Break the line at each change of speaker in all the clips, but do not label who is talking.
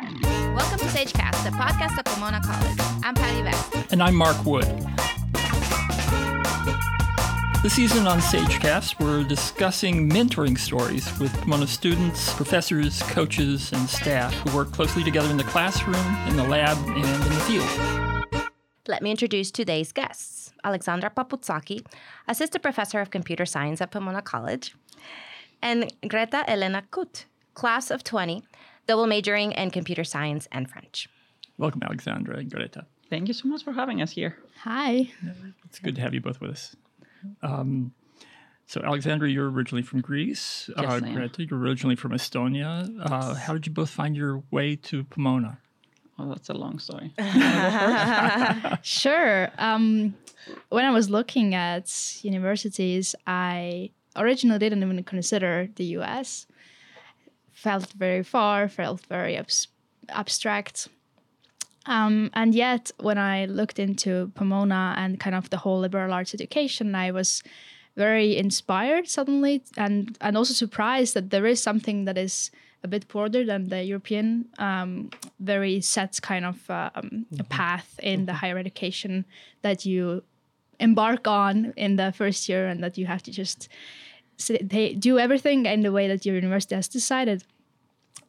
Welcome to SageCast, the podcast of Pomona College. I'm Patty Vest.
And I'm Mark Wood. This season on SageCast, we're discussing mentoring stories with Pomona students, professors, coaches, and staff who work closely together in the classroom, in the lab, and in the field.
Let me introduce today's guests Alexandra Papoutsaki, Assistant Professor of Computer Science at Pomona College, and Greta Elena Kütt, Class of 20, double majoring in Computer Science and French.
Welcome, Alexandra and Greta.
Thank you so much for having us here.
Hi.
It's good to have you both with us. Um, so, Alexandra, you're originally from Greece.
Yes,
uh, Greta, you're originally from Estonia. Uh, how did you both find your way to Pomona?
Oh, that's a long story.
Sure. Um, when I was looking at universities, I originally didn't even consider the US. Felt very far, felt very abs- abstract. Um, and yet, when I looked into Pomona and kind of the whole liberal arts education, I was very inspired suddenly and, and also surprised that there is something that is a bit broader than the European, um, very set kind of uh, um, a path in the higher education that you embark on in the first year and that you have to just they do everything in the way that your university has decided.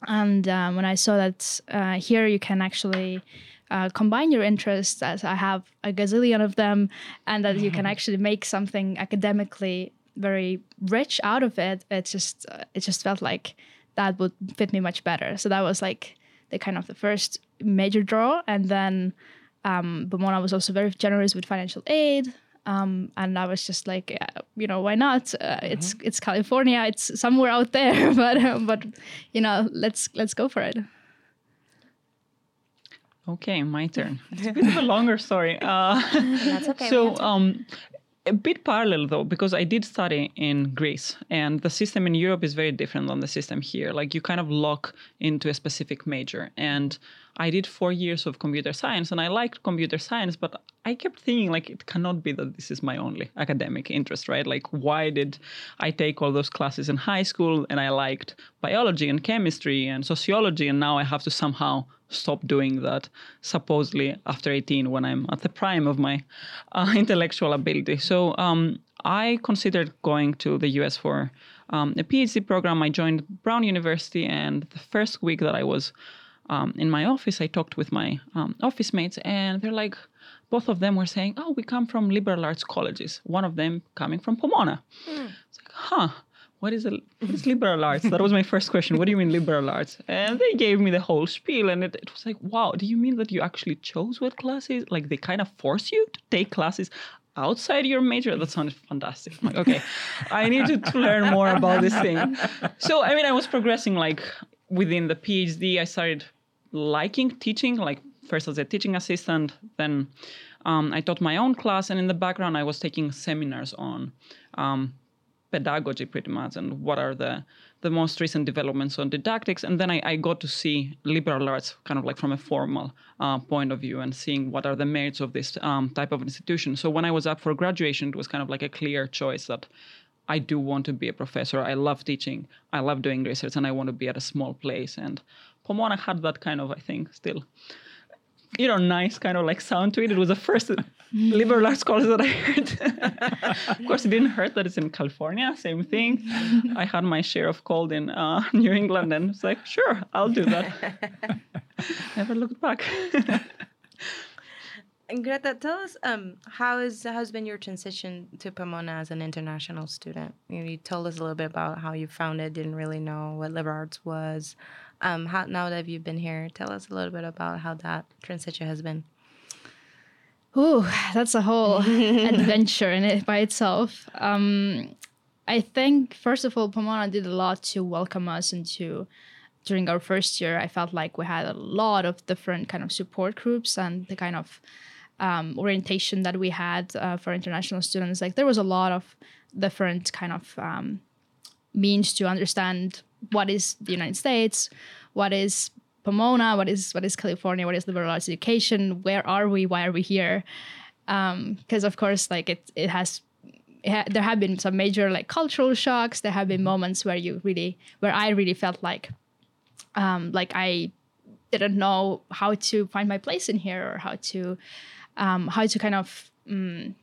And um, when I saw that uh, here you can actually uh, combine your interests, as I have a gazillion of them, and that you can actually make something academically very rich out of it, it just uh, it just felt like that would fit me much better. So that was like the kind of the first major draw, and then um, Pomona was also very generous with financial aid. Um, and I was just like, uh, you know, why not? Uh, It's it's California. It's somewhere out there, but uh, but you know, let's let's go for it.
Okay, my turn. It's a bit of a longer story. Uh,
That's okay.
so, um, a bit parallel though, because I did study in Greece, and the system in Europe is very different than the system here. Like you kind of lock into a specific major, and I did four years of computer science, and I liked computer science, but I kept thinking like it cannot be that this is my only academic interest, right? Like why did I take all those classes in high school, and I liked biology and chemistry and sociology, and now I have to somehow stop doing that supposedly after 18 when i'm at the prime of my uh, intellectual ability. So um, i considered going to the us for um, a phd program. I joined brown university and the first week that i was um, in my office i talked with my um, office mates and they're like both of them were saying oh we come from liberal arts colleges one of them coming from pomona. It's like, huh, what is, a, what is liberal arts? That was my first question. What do you mean liberal arts? And they gave me the whole spiel, and it, it was like, wow, do you mean that you actually chose what classes? Like they kind of force you to take classes outside your major? That sounded fantastic. I'm like, okay, I need to, to learn more about this thing. So, I mean, I was progressing like within the PhD. I started liking teaching, like first as a teaching assistant, then um, I taught my own class, and in the background, I was taking seminars on um, pedagogy pretty much and what are the the most recent developments on didactics. And then I, I got to see liberal arts kind of like from a formal uh, point of view and seeing what are the merits of this um, type of institution. So when i was up for graduation it was kind of like a clear choice that i do want to be a professor. I love teaching. I love doing research and i want to be at a small place. And pomona had that kind of i think still you know, nice kind of like sound to it. It was the first liberal arts college that I heard. of course, it didn't hurt that it's in California. Same thing. I had my share of cold in uh, New England, and it's like, sure, I'll do that. Never looked back.
And Greta, tell us um, how is has been your transition to Pomona as an international student? You, you told us a little bit about how you found it, didn't really know what liberal arts was. Um, how now that you've been here, tell us a little bit about how that transition has been.
Ooh, that's a whole adventure in it by itself. Um, I think first of all, Pomona did a lot to welcome us into. During our first year, I felt like we had a lot of different kind of support groups and the kind of um, orientation that we had uh, for international students. Like there was a lot of different kind of um, means to understand what is the United States, what is Pomona, what is what is California, what is liberal arts education, where are we, why are we here? Because of course, like it it has. It ha- there have been some major like cultural shocks. There have been moments where you really, where I really felt like, um, like I didn't know how to find my place in here or how to um, how to kind of um,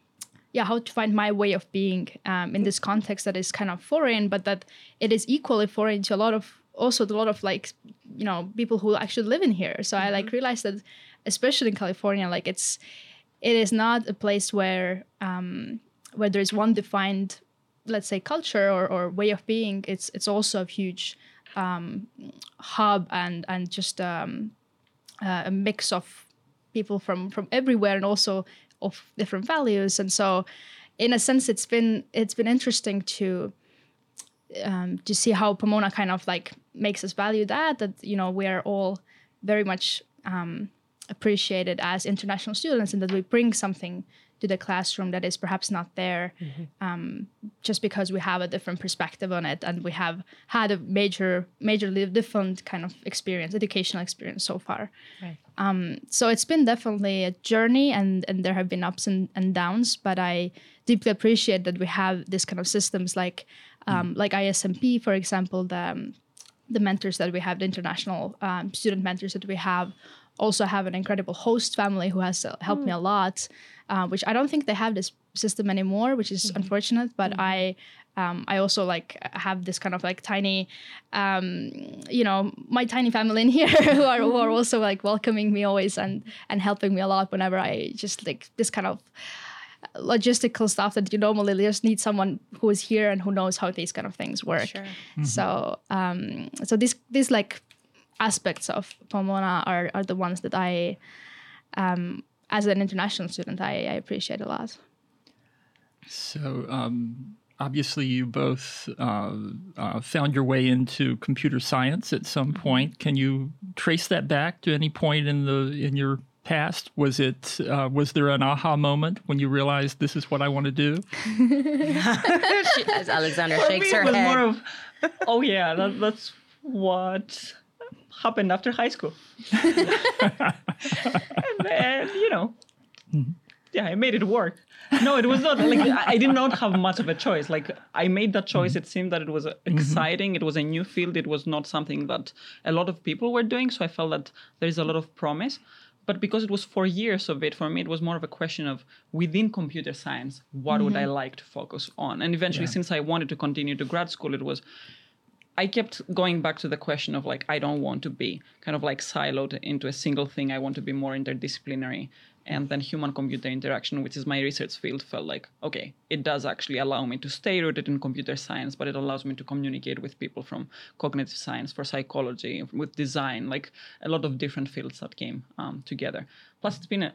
yeah how to find my way of being um, in this context that is kind of foreign but that it is equally foreign to a lot of also a lot of like you know people who actually live in here. So i like realized that especially in california like it's it is not a place where um where there's one defined let's say culture or, or way of being. It's it's also a huge um hub and and just um uh, a mix of people from from everywhere and also of different values. And so in a sense it's been it's been interesting to um, to see how Pomona kind of like makes us value that that you know we are all very much um, appreciated as international students and that we bring something to the classroom that is perhaps not there um, just because we have a different perspective on it and we have had a major majorly different kind of experience educational experience so far.
Right.
um, so it's been definitely a journey and and there have been ups and, and downs but i deeply appreciate that we have this kind of systems like um, like ismp for example the um, the mentors that we have the international um, student mentors that we have also have an incredible host family who has uh, helped me a lot uh, which i don't think they have this system anymore which is unfortunate but i um, I also like have this kind of like tiny, um, you know, my tiny family in here who are who are also like welcoming me always and and helping me a lot whenever I just like this kind of logistical stuff that you normally just need someone who is here and who knows how these kind of things work.
Sure.
So um, so these these like aspects of Pomona are are the ones that I, um, as an international student, I, I appreciate a lot.
So, um, obviously, you both uh, uh, found your way into computer science at some point. Can you trace that back to any point in the in your past? Was it uh, was there an aha moment when you realized this is what I want to do?
She- As Alexandra
For
shakes
me,
her
it was
head.
more of, oh yeah, that, that's what happened after high school. and then, you know, yeah, I made it work. No, it was not like I I did not have much of a choice. Like I made that choice. It seemed that it was uh, exciting. It was a new field. It was not something that a lot of people were doing. So I felt that there is a lot of promise. But because it was four years of it, for me, it was more of a question of within computer science, what would I mm-hmm. like to focus on? And eventually, since I wanted to continue to grad school, it was I kept going back to the question of like I don't want to be kind of like siloed into a single thing. I want to be more interdisciplinary. And then human computer interaction, which is my research field, felt like okay, it does actually allow me to stay rooted in computer science, but it allows me to communicate with people from cognitive science, for psychology, with design, like a lot of different fields that came um, together. Plus, it's been a,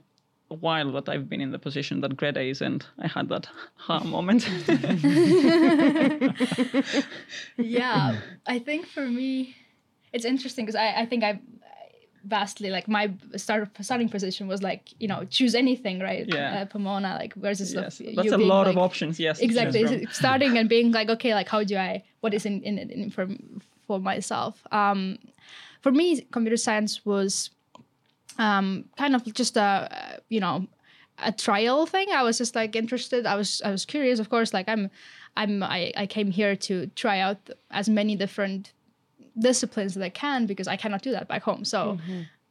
a while that I've been in the position that Greta is, and I had that ha moment.
yeah i think for me it's interesting because I, I think i vastly like my start starting position was like you know choose anything right?
Yeah.
uh, pomona like versus
yes,
you
that's a
being,
lot of options. Yes,
exactly. starting and being like okay like how do i what is in in, in for for myself? Um for me computer science was um kind of just a you know a trial thing. I was just like interested. I was i was curious of course. Like i'm i'm i, I came here to try out as many different disciplines that i can because i cannot do that back home. So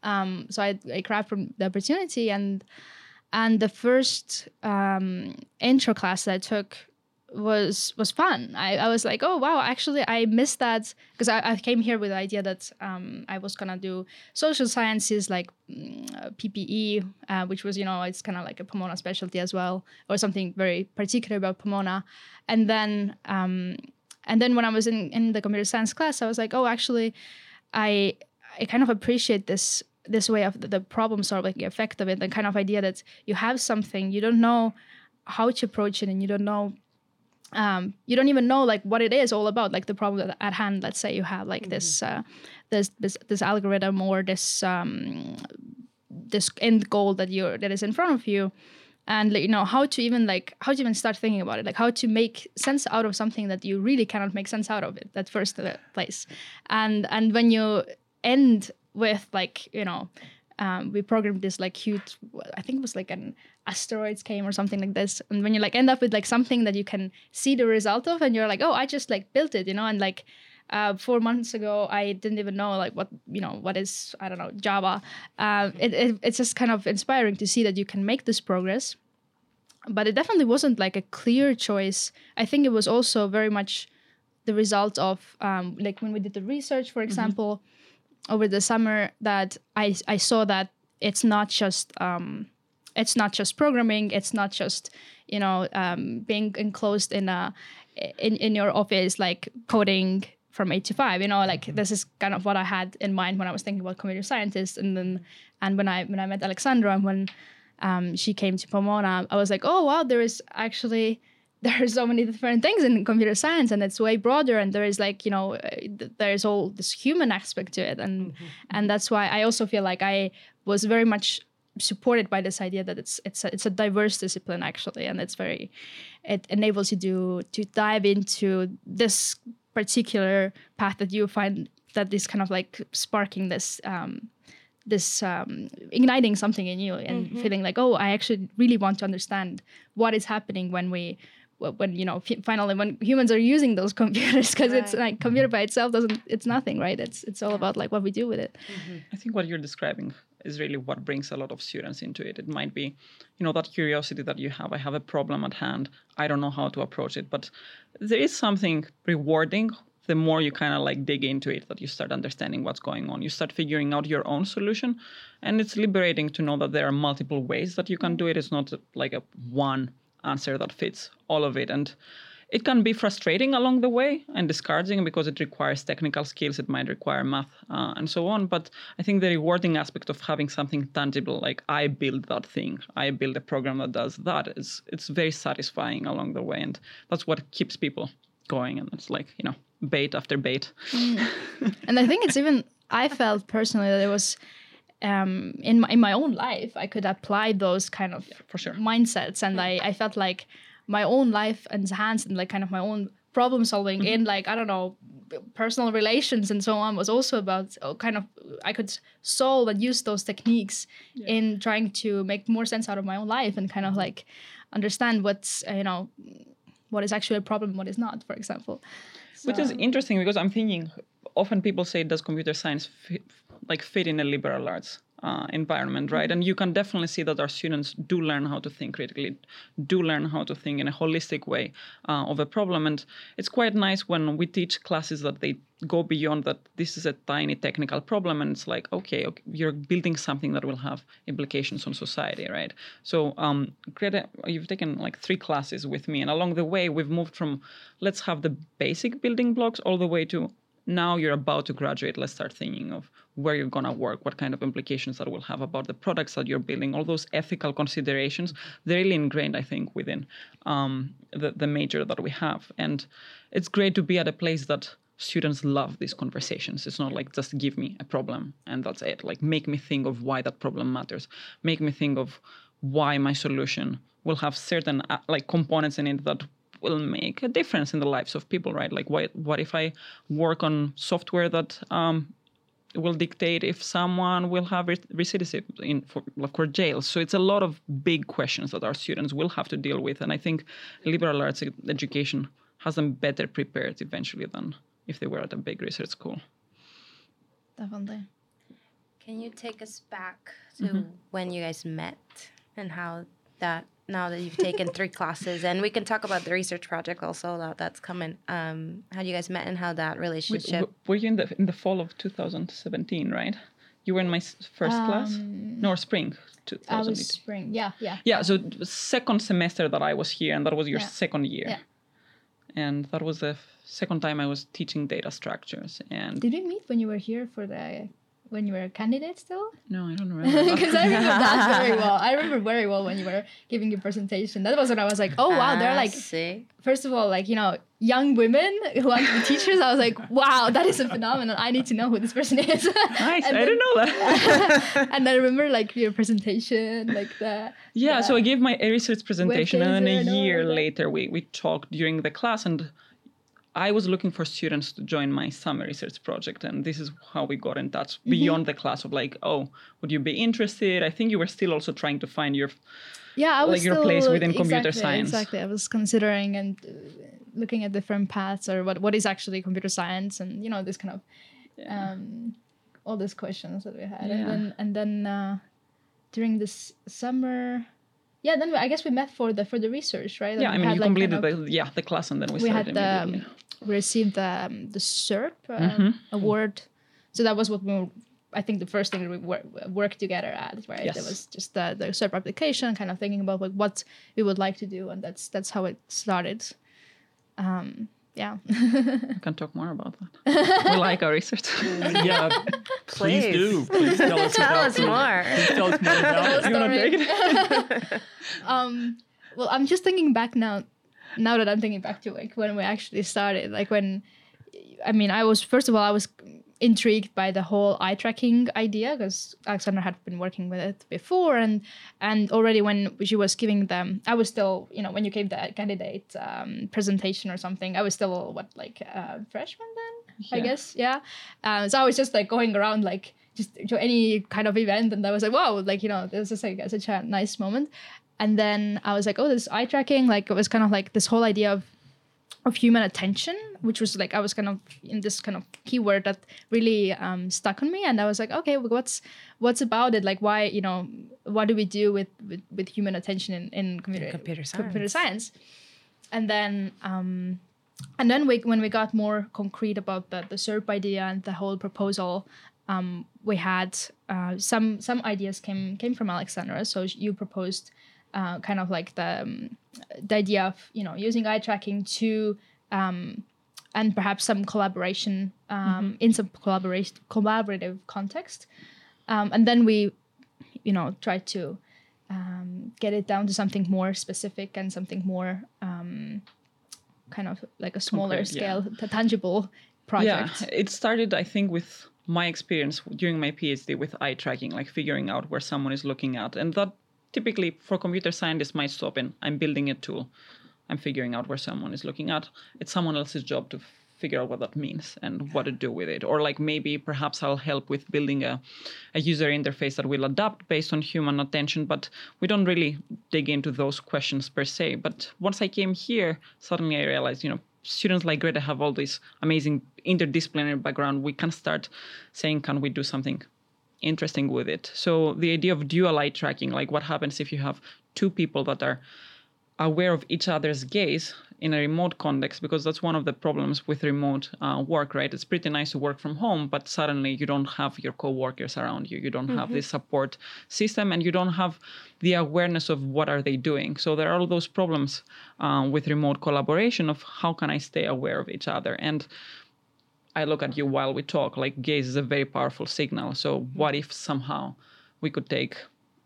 um so i, I grabbed from the opportunity and and the first um, intro class that I took was was fun. I, I was like, oh wow, actually I missed that because I, I came here with the idea that um, I was gonna do social sciences like mm, uh, PPE, uh, which was you know it's kind of like a Pomona specialty as well, or something very particular about Pomona, and then um, and then when I was in in the computer science class, I was like, oh actually, I I kind of appreciate this this way of the, the problem solving effect of it, the kind of idea that you have something you don't know how to approach it, and you don't know um, you don't even know like what it is all about, like the problem at- at hand. Let's say you have like this uh, this this this algorithm or this um, this end goal that you're that is in front of you and like, you know how to even like how to even start thinking about it. Like how to make sense out of something that you really cannot make sense out of it that first uh, place. And and when you end with like you know um, we programmed this like huge i think it was like an asteroids came or something like this. And when you like end up with like something that you can see the result of and you're like oh i just like built it you know and like uh, four months ago I didn't even know like what you know what is I don't know Java. Um, it, it, it's just kind of inspiring to see that you can make this progress, but it definitely wasn't like a clear choice. I think it was also very much the result of um, like when we did the research, for example, over the summer that I I saw that it's not just um, it's not just programming it's not just you know um, being enclosed in a in, in your office like coding from eight to five you know like this is kind of what i had in mind when i was thinking about computer scientists. And then and when i when i met alexandra and when um, she came to pomona i was like oh wow there is actually there are so many different things in computer science and it's way broader and there is like you know uh, there's all this human aspect to it. And mm-hmm. and that's why i also feel like i was very much supported by this idea that it's it's a, it's a diverse discipline actually. And it's very it enables you to to dive into this particular path that you find that is kind of like sparking this um, this um, igniting something in you and mm-hmm. feeling like oh i actually really want to understand what is happening when we when you know finally when humans are using those computers because right. it's like computer by itself doesn't it's nothing right it's it's all yeah. about like what we do with it
mm-hmm. i think what you're describing is really what brings a lot of students into it it might be you know that curiosity that you have i have a problem at hand i don't know how to approach it but there is something rewarding the more you kind of like dig into it that you start understanding what's going on you start figuring out your own solution and it's liberating to know that there are multiple ways that you can do it it's not like a one answer that fits all of it. And it can be frustrating along the way and discouraging because it requires technical skills, it might require math uh, and so on. But I think the rewarding aspect of having something tangible, like I build that thing, I build a program that does that, is it's very satisfying along the way. And that's what keeps people going. And it's like, you know, bait after bait.
Mm. and I think it's even, I felt personally that it was um, in my in my own life, I could apply those kind of
yeah, for sure.
mindsets, and I, I felt like my own life enhanced and like kind of my own problem solving mm-hmm. in like I don't know personal relations and so on was also about uh, kind of I could solve and use those techniques yeah. in trying to make more sense out of my own life and kind of like understand what's uh, you know what is actually a problem what is not for example
so, which is interesting because I'm thinking often people say does computer science fit, like fit in a liberal arts uh, environment, right? And you can definitely see that our students do learn how to think critically, do learn how to think in a holistic way uh, of a problem. And it's quite nice when we teach classes that they go beyond that. This is a tiny technical problem, and it's like, okay, okay you're building something that will have implications on society, right? So, um, Greta, you've taken like three classes with me, and along the way, we've moved from let's have the basic building blocks all the way to now you're about to graduate let's start thinking of where you're going to work what kind of implications that will have about the products that you're building all those ethical considerations they're really ingrained i think within um, the, the major that we have. And it's great to be at a place that students love these conversations. It's not like just give me a problem and that's it. Like make me think of why that problem matters. Make me think of why my solution will have certain uh, like components in it that will make a difference in the lives of people, right? Like, what, what if I work on software that um, will dictate if someone will have recidivism in for, for jail. So it's a lot of big questions that our students will have to deal with, and I think liberal arts education has them better prepared eventually than if they were at a big research school.
Definitely.
Can you take us back to mm-hmm. when you guys met and how that now that you've taken three classes and we can talk about the research project also that that's coming. Um how you guys met and how that relationship?
we, were you in the in the fall of 2017 right? You were in my first um, class? No spring
2018 was spring yeah yeah.
Yeah so second semester that i was here and that was your yeah. second year. Yeah. and that was the second time i was teaching data structures and
did we meet when you were here for the when you were a candidate still?
No, I don't remember.
Because I remember that very well. I remember very well when you were giving your presentation. That was when I was like, oh wow, they're ah, like, see? first of all, like you know, young women who want to be teachers. I was like, wow, that is a phenomenon. I need to know who this person is.
nice, I then, didn't know that.
and I remember like your presentation, like the.
Yeah,
the
so I gave my research presentation, and then a year later we we talked during the class and I was looking for students to join my summer research project, and this is how we got in touch mm-hmm. beyond the class of like, oh, would you be interested? I think you were still also trying to find your
yeah, I was
like your place within computer
exactly,
science.
Exactly, I was considering and uh, looking at different paths or what what is actually computer science and you know this kind of um, all these questions that we had,
Yeah.
and then and then uh, during this summer, yeah, then we, I guess we met for the for the research, right?
yeah,
And
I mean,
had,
you
like, kind
completed
of-
the yeah the class, and then we,
we had the um, we received the um, the SURP uh,
Mhm.
award, so that was what we were. I think the first thing that we wor- worked together at, right?
Yes.
It was just the, the SURP application, kind of thinking about like what we would like to do, and that's that's how it started. Um, yeah.
We can talk more about that. we like our research.
yeah, please,
Please.
do. Please tell us
Tell
about
us
it.
more.
Please tell us more about it.
You wanna take
it? um, well, I'm just thinking back now. Now that I'm thinking back to like when we actually started, like when, I mean, I was first of all I was intrigued by the whole eye tracking idea because Alexandra had been working with it before, and and already when she was giving them, I was still you know when you gave the candidate um, presentation or something, I was still what like uh, freshman then, I guess, yeah. Um, so I was just like going around like just to any kind of event, and I was like, wow, like you know, this is like such a nice moment. And then I was like, oh, this eye tracking, like it was kind of like this whole idea of of human attention, which was like I was kind of in this kind of keyword that really um, stuck on me, and I was like, okay, what's what's about it? Like, why you know, what do we do with with, with human attention in, in computer
computer
computer
science.
science? And then um, and then we when we got more concrete about the the SURP idea and the whole proposal, um, we had uh, some some ideas came came from Alexandra. So you proposed uh, kind of like the um, the idea of you know using eye tracking to um, and perhaps some collaboration um, in some collaboration collaborative context, um, and then we you know try to um, get it down to something more specific and something more um, kind of like a smaller
Concrete, yeah.
scale, t- tangible project.
Yeah, it started, I think, with my experience during my PhD with eye tracking, like figuring out where someone is looking at. And that typically for computer scientists might stop in I'm building a tool, I'm figuring out where someone is looking at. It's someone else's job to figure out what that means and what to do with it. Or like maybe perhaps I'll help with building a, a user interface that will adapt based on human attention, but we don't really dig into those questions per se. But once I came here, suddenly I realized, you know, students like Greta have all this amazing interdisciplinary background. We can start saying, can we do something interesting with it? So the idea of dual eye tracking, like what happens if you have two people that are aware of each other's gaze in a remote context because that's one of the problems with remote uh, work right? It's pretty nice to work from home but suddenly you don't have your co-workers around you. You don't have this support system and you don't have the awareness of what are they doing. So there are all those problems uh, with remote collaboration of how can i stay aware of each other? And I look at you while we talk. Like gaze is a very powerful signal. So what if somehow we could take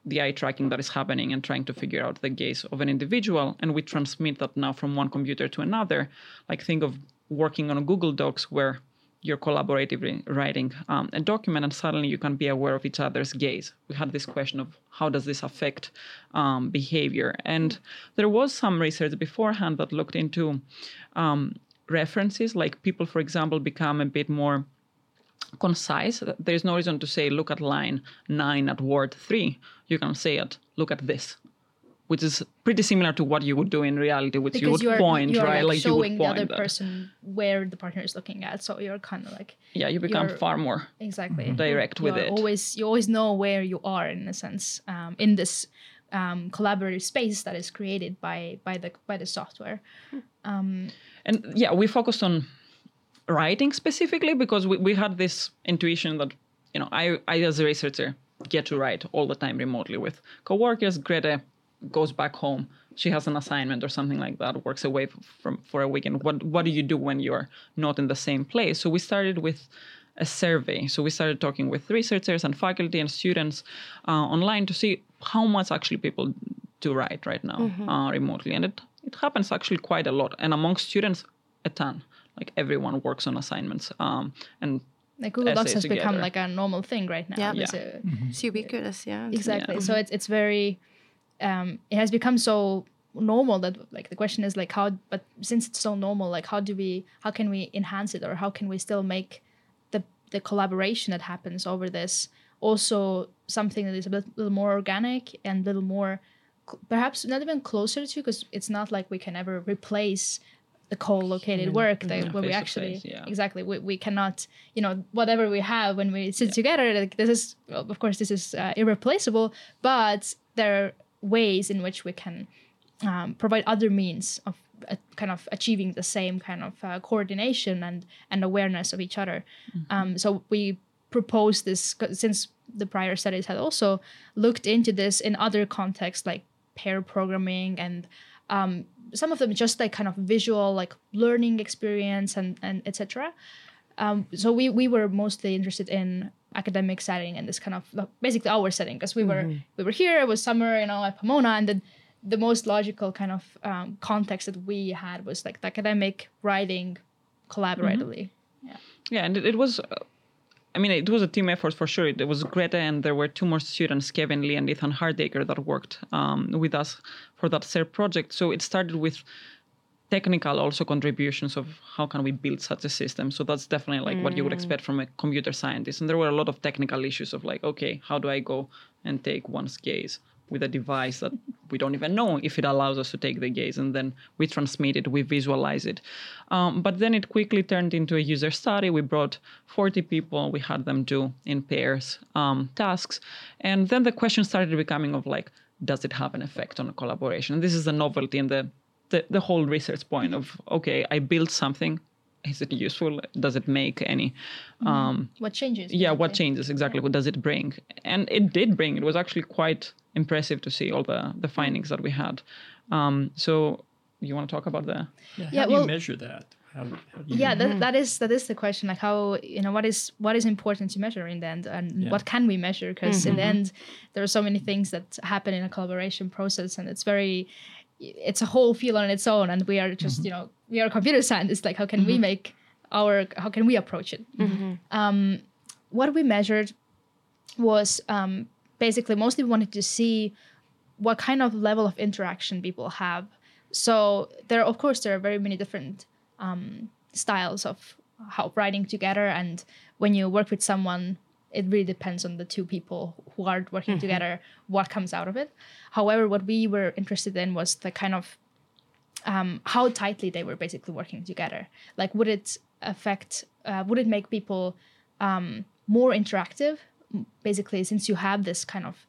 the eye tracking that is happening and trying to figure out the gaze of an individual and we transmit that now from one computer to another like think of working on google docs where you're collaboratively writing um, a document and suddenly you can be aware of each other's gaze we had this question of how does this affect um, behavior and there was some research beforehand that looked into um, references like people for example become a bit more concise. There's no reason to say, look at line nine at word three. You can say it, look at this, which is pretty similar to what you would do in reality, which you would
you are,
point,
you are
right?
like
you would
showing the other
that.
person where the partner is looking at. So you're kind of like
Yeah, you become far more
exactly
direct with
you're
it.
Always you always know where you are in a sense um, in this um, collaborative space that is created by by the by the software. Um,
And yeah, we focused on writing specifically because we, we had this intuition that, you know, I, I as a researcher get to write all the time remotely with coworkers. Greta goes back home. She has an assignment or something like that, works away from for a weekend. What what do you do when you're not in the same place? So we started with a survey. So we started talking with researchers and faculty and students uh, online to see how much actually people do write right now uh, remotely, and it it happens actually quite a lot. And among students, a ton. Like everyone works on assignments, um, and
like Google Docs
Essay
has become like a normal thing right now.
Yeah.
Yeah.
a-
It's ubiquitous, yeah.
exactly. So it's it's very um, it has become so normal that like the question is like how but since it's so normal like how do we how can we enhance it or how can we still make the the collaboration that happens over this also something that is a bit, little more organic and a little more cl- perhaps not even closer to because it's not like we can ever replace the co-located work that
Yeah,
where we actually
face, yeah.
exactly we, we cannot you know whatever we have when we sit together like this is well, of course this is uh, irreplaceable but there are ways in which we can um, provide other means of uh, kind of achieving the same kind of uh, coordination and and awareness of each other. Um, so we propose this since the prior studies had also looked into this in other contexts like pair programming and um, some of them just like kind of visual like learning experience and and etc um, so we we were mostly interested in academic setting and this kind of like, basically our setting because we were we were here it was summer you know at Pomona and then the most logical kind of um, context that we had was like the academic writing collaboratively.
Yeah, Yeah and it, it was. I mean, it was a team effort for sure. It was Greta, and there were two more students, Kevin Lee and Ethan Hardacre, that worked um, with us for that SER project. So it started with technical also contributions of how can we build such a system. So that's definitely like what you would expect from a computer scientist. And there were a lot of technical issues of like, okay, how do I go and take one's gaze with a device that we don't even know if it allows us to take the gaze, and then we transmit it, we visualize it. Um, but then it quickly turned into a user study. We brought 40 people, we had them do in pairs um, tasks, and then the question started becoming of like, does it have an effect on collaboration? And this is the novelty and the the, the whole research point of okay, I built something. Is it useful? Does it make any? Um,
what changes
yeah what
basically.
changes exactly what does it bring and it did bring it was actually quite impressive to see all the the findings that we had um so you want to talk about that
Yeah, how
Yeah,
do
well-
you measure that? How, how do you,
yeah that, that is that is the question like how you know what is what is important to measure in the end and
Yeah.
what can we measure because in the end there are so many things that happen in a collaboration process and it's very it's a whole field on its own and we are just you know we are computer scientists like how can we make our how can we approach it um, what we measured was um, basically mostly we wanted to see what kind of level of interaction people have. So there, of course, there are very many different um, styles of how writing together, and when you work with someone, it really depends on the two people who are working together what comes out of it. However, what we were interested in was the kind of um, how tightly they were basically working together. Like, would it affect? Uh, would it make people um, more interactive? Basically, since you have this kind of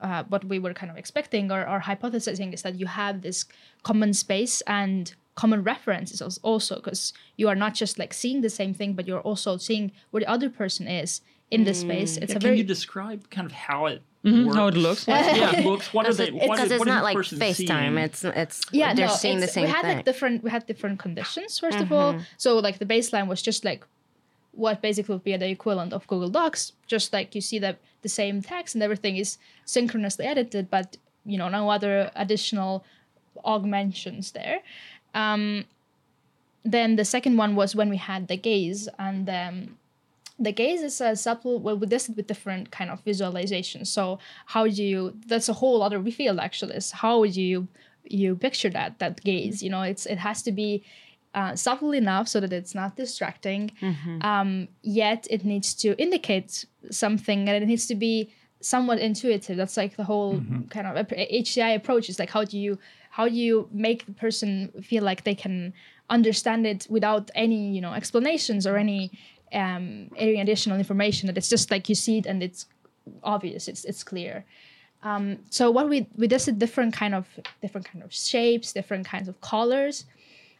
uh, what we were kind of expecting or, or hypothesizing is that you have this common space and common references also because you are not just like seeing the same thing, but you're also seeing where the other person is in this space. It's
Yeah,
a
can
very
you describe kind of how it
Mhm, how it looks.
Like, yeah, it looks. What are they?
Because
What, is,
it's
what is
not like
person
FaceTime.
seeing?
It's it's
yeah,
they're
no,
seeing the
it's-
same
we had
thing.
like different we had different conditions 1st of all. So like the baseline was just like what basically would be the equivalent of Google Docs, just like you see that the same text and everything is synchronously edited, but you know no other additional augmentations there. Um, then the second one was when we had the gaze and um, the gaze is a subtle well we did it with different kind of visualizations so how do you that's a whole other field actually is how would you you picture that that gaze you know? It's it has to be uh, subtle enough so that it's not distracting. Um, yet it needs to indicate something and it needs to be somewhat intuitive. That's like the whole kind of hci approach is like how do you how do you make the person feel like they can understand it without any you know explanations or any um, any additional information that it's just like you see it and it's obvious it's it's clear. Um, so what we we did a different kind of different kind of shapes different kinds of colors.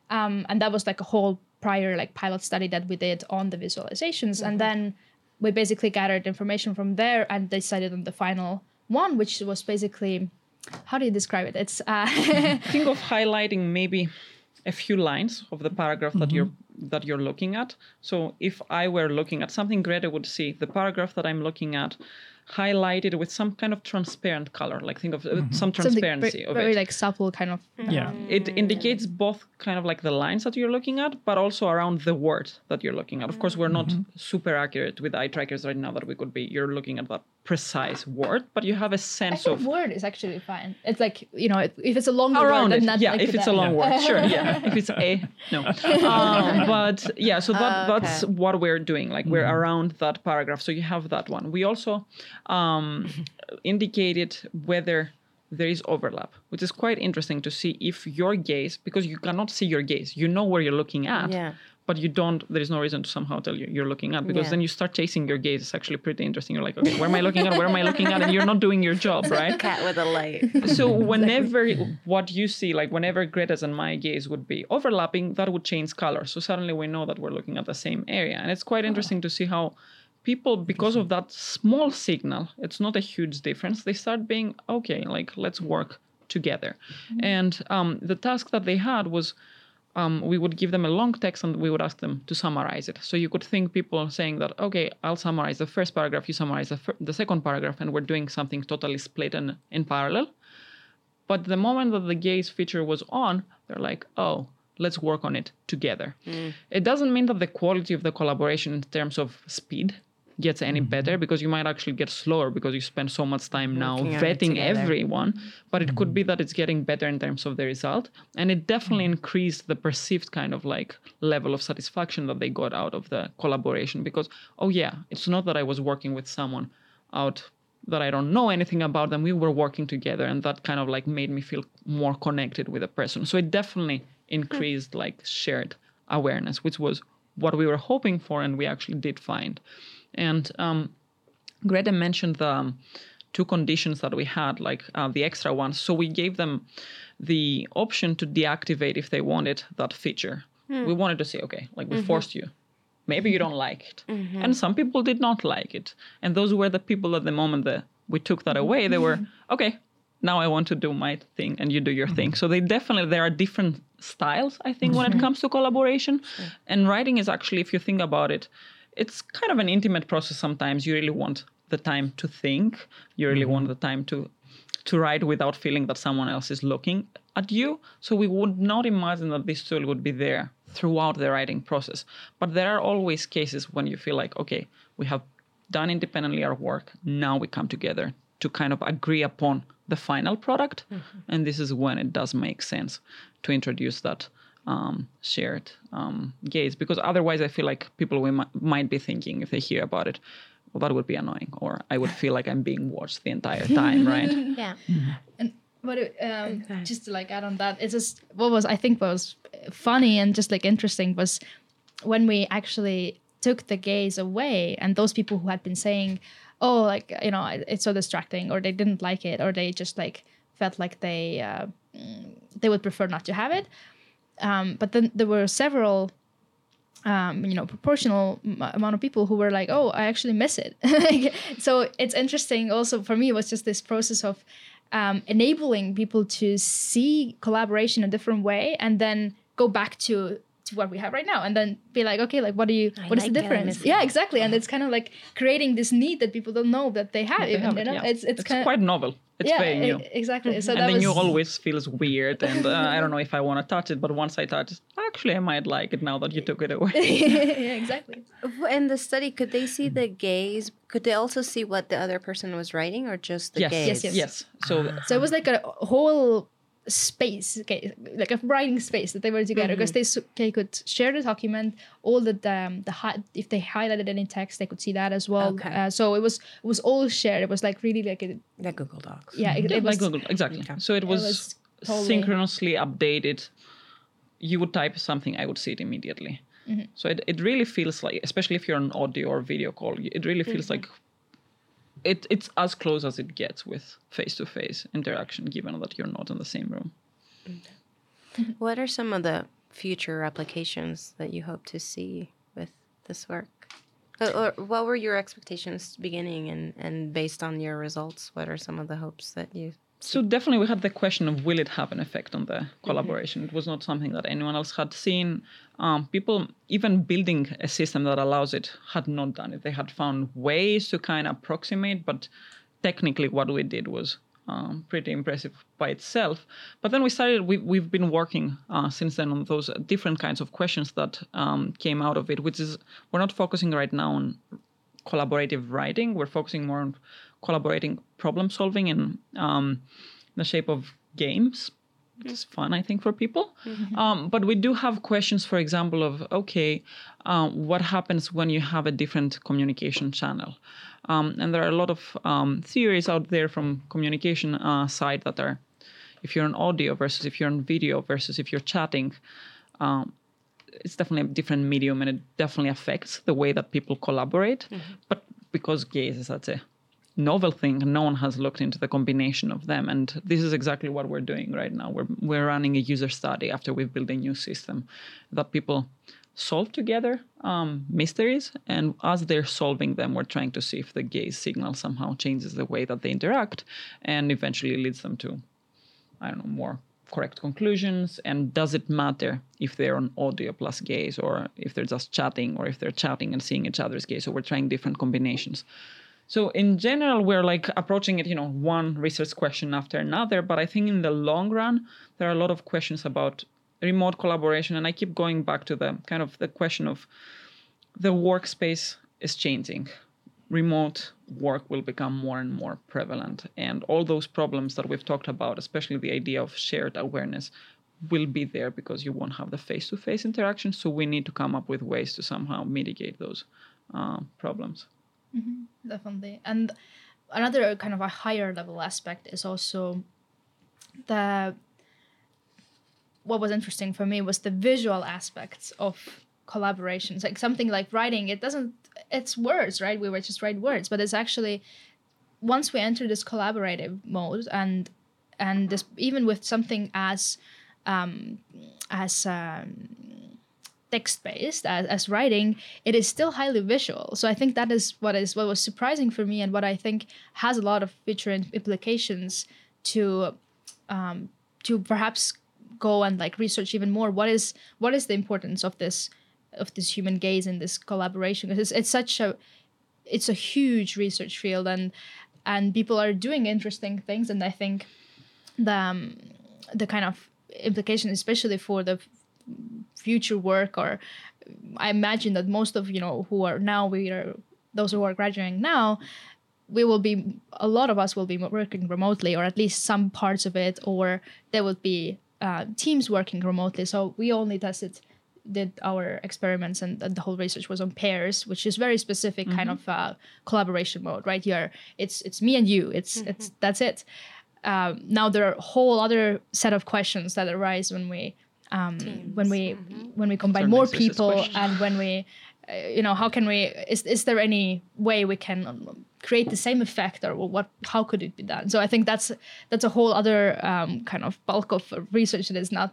Um, and that was like a whole prior like pilot study that we did on the visualizations. And then we basically gathered information from there and decided on the final one which was basically how do you describe it? It's uh,
think of highlighting maybe a few lines of the paragraph that mm-hmm. you're that you're looking at. So if I were looking at something, Greta would see the paragraph that I'm looking at highlighted with some kind of transparent color. Like think of uh, mm-hmm. some
something
transparency
very,
of
very
it.
like subtle kind of
Yeah.
it mm. indicates both kind of like the lines that you're looking at, but also around the word that you're looking at. Of course, we're not mm-hmm. super accurate with eye trackers right now that we could be. You're looking at that precise word, but you have a sense
think
of
word is actually fine. It's like you know, if if it's a
long
word,
it.
then
Yeah,
like
if it's a
that.
long word, sure. Yeah, if it's a no. Um, but yeah, so that
Oh,
that's what we're doing. Like we're around that paragraph. So you have that one. We also um, indicated whether there is overlap, which is quite interesting to see if your gaze, because you cannot see your gaze, you know where you're looking at,
Yeah.
But you don't. There is no reason to somehow tell you you're looking at because
Yeah.
then you start chasing your gaze. It's actually pretty interesting. You're like, okay, where am I looking at? Where am I looking at? And you're not doing your job, right?
Cat with a light.
so whenever what you see like whenever greta's and my gaze would be overlapping that would change color so suddenly we know that we're looking at the same area and it's quite interesting to see how people because of that small signal it's not a huge difference they start being okay like let's work together and um, the task that they had was um, we would give them a long text and we would ask them to summarize it. So you could think people saying that, okay, I'll summarize the first paragraph, you summarize the, fir- the second paragraph, and we're doing something totally split and in parallel. But the moment that the gaze feature was on, they're like, oh, let's work on it together. It doesn't mean that the quality of the collaboration in terms of speed gets any better because you might actually get slower because you spend so much time now vetting everyone but it could be that it's getting better in terms of the result. And it definitely increased the perceived kind of like level of satisfaction that they got out of the collaboration because oh yeah it's not that i was working with someone out that i don't know anything about them. We were working together and that kind of like made me feel more connected with a person. So it definitely increased like shared awareness which was what we were hoping for and we actually did find and um, Greta mentioned the um, two conditions that we had, like uh, the extra ones. So we gave them the option to deactivate if they wanted that feature. We wanted to say, okay, like we forced you. Maybe you don't like it. And some people did not like it. And those were the people at the moment that we took that away, they were, okay, now I want to do my thing and you do your thing. So they definitely, there are different styles, I think, when it comes to collaboration. And writing is actually, if you think about it, it's kind of an intimate process sometimes. You really want the time to think. You really mm-hmm. want the time to to write without feeling that someone else is looking at you. So we would not imagine that this tool would be there throughout the writing process. But there are always cases when you feel like okay we have done independently our work. Now we come together to kind of agree upon the final product. Mm-hmm. And this is when it does make sense to introduce that um, shared um, gaze because otherwise I feel like people we mi- might be thinking if they hear about it, well, that would be annoying, or I would feel like I'm being watched the entire time, right?
yeah.
But it, um, just to like add on that, it's just what was I think was funny and just like interesting was when we actually took the gaze away, and those people who had been saying, "Oh, like you know, it's so distracting," or they didn't like it, or they just like felt like they uh, mm, they would prefer not to have it. Um, but then there were several um, you know, proportional m- amount of people who were like, "Oh, I actually miss it." Like, so it's interesting. Also, for me, it was just this process of um, enabling people to see collaboration a different way, and then go back to to what we have right now, and then be like, "Okay, like, what do you?
I
what is
like
the difference?" Yeah, exactly. And it's kind of like creating this need that people don't know that they have.
They
even,
have
you know,
yeah.
it's it's, kind
quite novel. It's
yeah,
very new.
e- exactly. So
and then
was
you always feels weird, and uh, I don't know if I want to touch it, but once I touch it, actually I might like it now that you took it away.
yeah, exactly.
In the study, could they see the gaze? Could they also see what the other person was writing, or just the
yes,
gaze?
yes.
yes. So
So it was like a whole space, okay, like a writing space that they were together because they, s- they could share the document. All the um, the hi- if they highlighted any text, they could see that as well.
Okay.
Uh, so it was it was all shared. It was like really like a,
the Google Docs.
yeah. It,
Yeah,
it was
like Google, exactly.
Okay.
So it was,
was totally-
synchronously updated. You would type something, I would see it immediately.
Mm-hmm.
So it, it really feels like, especially if you're on audio or video call, it really feels
Mm-hmm.
like it, it's as close as it gets with face to face interaction, given that you're not in the same room.
What are some of the future applications that you hope to see with this work? Or, or what were your expectations beginning, and, and based on your results, what are some of the hopes that you?
So definitely we had the question of will it have an effect on the collaboration? It was not something that anyone else had seen. Um, people even building a system that allows it had not done it. They had found ways to kind of approximate, but technically what we did was um, pretty impressive by itself. But then we started. We, we've been working uh, since then on those different kinds of questions that um, came out of it, which is we're not focusing right now on collaborative writing. We're focusing more on collaborating problem solving in um, the shape of games. which is fun, I think, for people. Um, but we do have questions, for example, of okay, um, what happens when you have a different communication channel? Um, and there are a lot of um, theories out there from communication uh, side that are, if you're on audio versus if you're on video versus if you're chatting, um, it's definitely a different medium and it definitely affects the way that people collaborate. But because gaze is such a novel thing, no one has looked into the combination of them. And this is exactly what we're doing right now. We're we're running a user study after we've built a new system that people solve together um, mysteries, and as they're solving them, we're trying to see if the gaze signal somehow changes the way that they interact, and eventually leads them to, I don't know, more correct conclusions. And does it matter if they're on audio plus gaze, or if they're just chatting, or if they're chatting and seeing each other's gaze? So we're trying different combinations. So in general, we're like approaching it, you know, one research question after another. But I think in the long run, there are a lot of questions about remote collaboration, and I keep going back to the kind of the question of the workspace is changing. Remote work will become more and more prevalent, and all those problems that we've talked about, especially the idea of shared awareness, will be there because you won't have the face-to-face interaction. So we need to come up with ways to somehow mitigate those uh, problems.
Definitely. And another kind of a higher level aspect is also the what was interesting for me was the visual aspects of collaborations. Like something like writing it doesn't it's words right? We were just write words but it's actually once we enter this collaborative mode and and this even with something as um as um text based as, as writing it is still highly visual. So i think that is what is what was surprising for me and what i think has a lot of future implications to um, to perhaps go and like research even more. What is what is the importance of this of this human gaze in this collaboration? Because it's, it's such a it's a huge research field and and people are doing interesting things and i think the um, the kind of implication especially for the future work or i imagine that most of you know who are now we are those who are graduating now we will be a lot of us will be working remotely or at least some parts of it or there will be uh, teams working remotely. So we only tested did our experiments and, and the whole research was on pairs which is very specific kind of uh, collaboration mode right? Here it's it's me and you. It's it's that's it. Um, now there are a whole other set of questions that arise when we um, when we when we combine
our
more people and when we uh, you know how can we is, is there any way we can um, create the same effect or what how could it be done? So i think that's that's a whole other um, kind of bulk of research that is not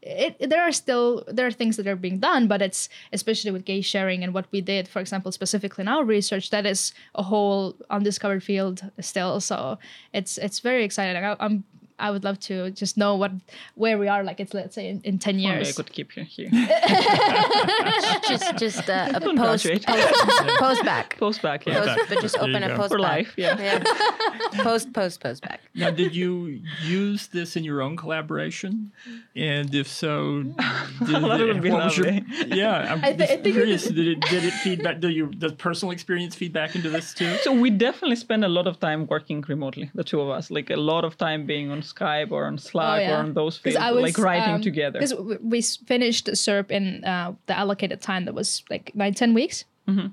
it, there are still there are things that are being done but it's especially with gaze sharing and what we did for example specifically in our research that is a whole undiscovered field still. So it's it's very exciting. I, i'm I would love to just know what where we are like it's let's say in, in 10
Only I
years
could keep you here.
just just uh, a post, post post back.
Post back, yeah.
Post, but just open a post
For
back.
life, yeah.
Yeah. post post post back.
Now, did you use this in your own collaboration? And if so, did
That would be
what your- yeah, I'm
I thi- I
just
think
curious.
is-
Did it did it feedback? Do you does personal experience feedback into this too?
So we definitely spend a lot of time working remotely, the two of us. Like a lot of time being on Skype or on Slack or on those
'Cause
fields, like writing together.
Because we finished SURP in uh, the allocated time that was like nine, 10 weeks.
Mm-hmm.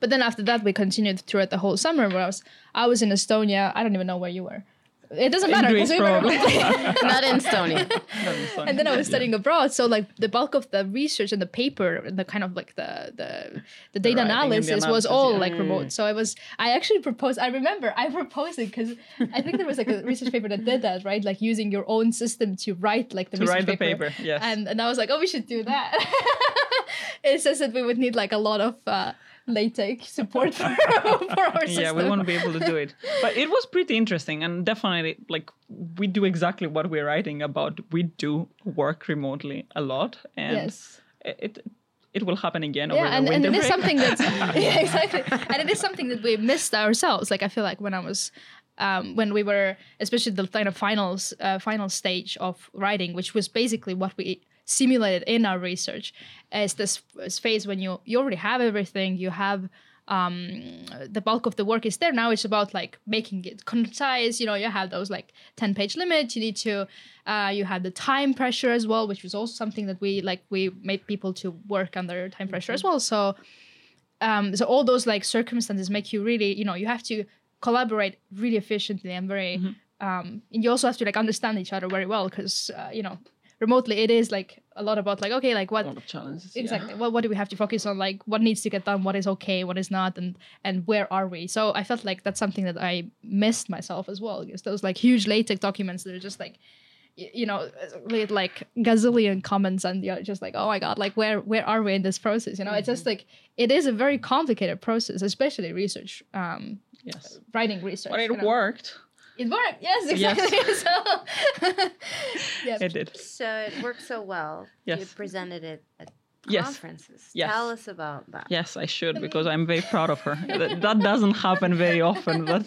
But then after that, we continued throughout the whole summer. Where I was, I was in Estonia. I don't even know where you were. It doesn't matter
Greece,
we were.
Not in Stony.
and then I was studying abroad. So like the bulk of the research and the paper and the kind of like the the, the data
writing and the
analysis was all
yeah.
like remote. So I was I actually proposed. I remember I proposed it because I think there was like a research paper that did that right, like using your own system to write like the
To
research
write the paper, yes.
And and I was like, oh, we should do that. it says that we would need like a lot of. Uh, LaTeX support for, for our system.
yeah, we won't be able to do it. But it was pretty interesting and definitely like we do exactly what we're writing about. We do work remotely a lot and
Yes.
it it, it will happen again over
yeah,
the
and, and it is something that's yeah, exactly, and it is something that we missed ourselves. Like I feel like when I was. Um, when we were, especially the kind of finals, uh, final stage of writing, which was basically what we simulated in our research, is this phase when you you already have everything, you have um, the bulk of the work is there. Now it's about like making it concise. You know, you have those like ten page limits. You need to, uh, you have the time pressure as well, which was also something that we like we made people to work under time pressure as well. So, um, so all those like circumstances make you really, you know, you have to collaborate really efficiently and very. Um, and you also have to like understand each other very well because uh, you know remotely it is like a lot about like okay like what
A lot of challenges. yeah.
exactly. What, what do we have to focus on? Like what needs to get done? What is okay? What is not? And and where are we? So i felt like that's something that i missed myself as well. Because those like huge LaTeX documents that are just like you know with like gazillion comments and you're just like oh my god like where where are we in this process? You know it's just like it is a very complicated process especially research um
Yes.
writing research
But it
you know.
Worked.
it worked yes exactly so yeah
It did.
So it worked so well.
Yes.
You presented it at
Yes.
conferences.
Yes.
Tell us about that.
Yes, I should because I'm very proud of her. that, that doesn't happen very often. But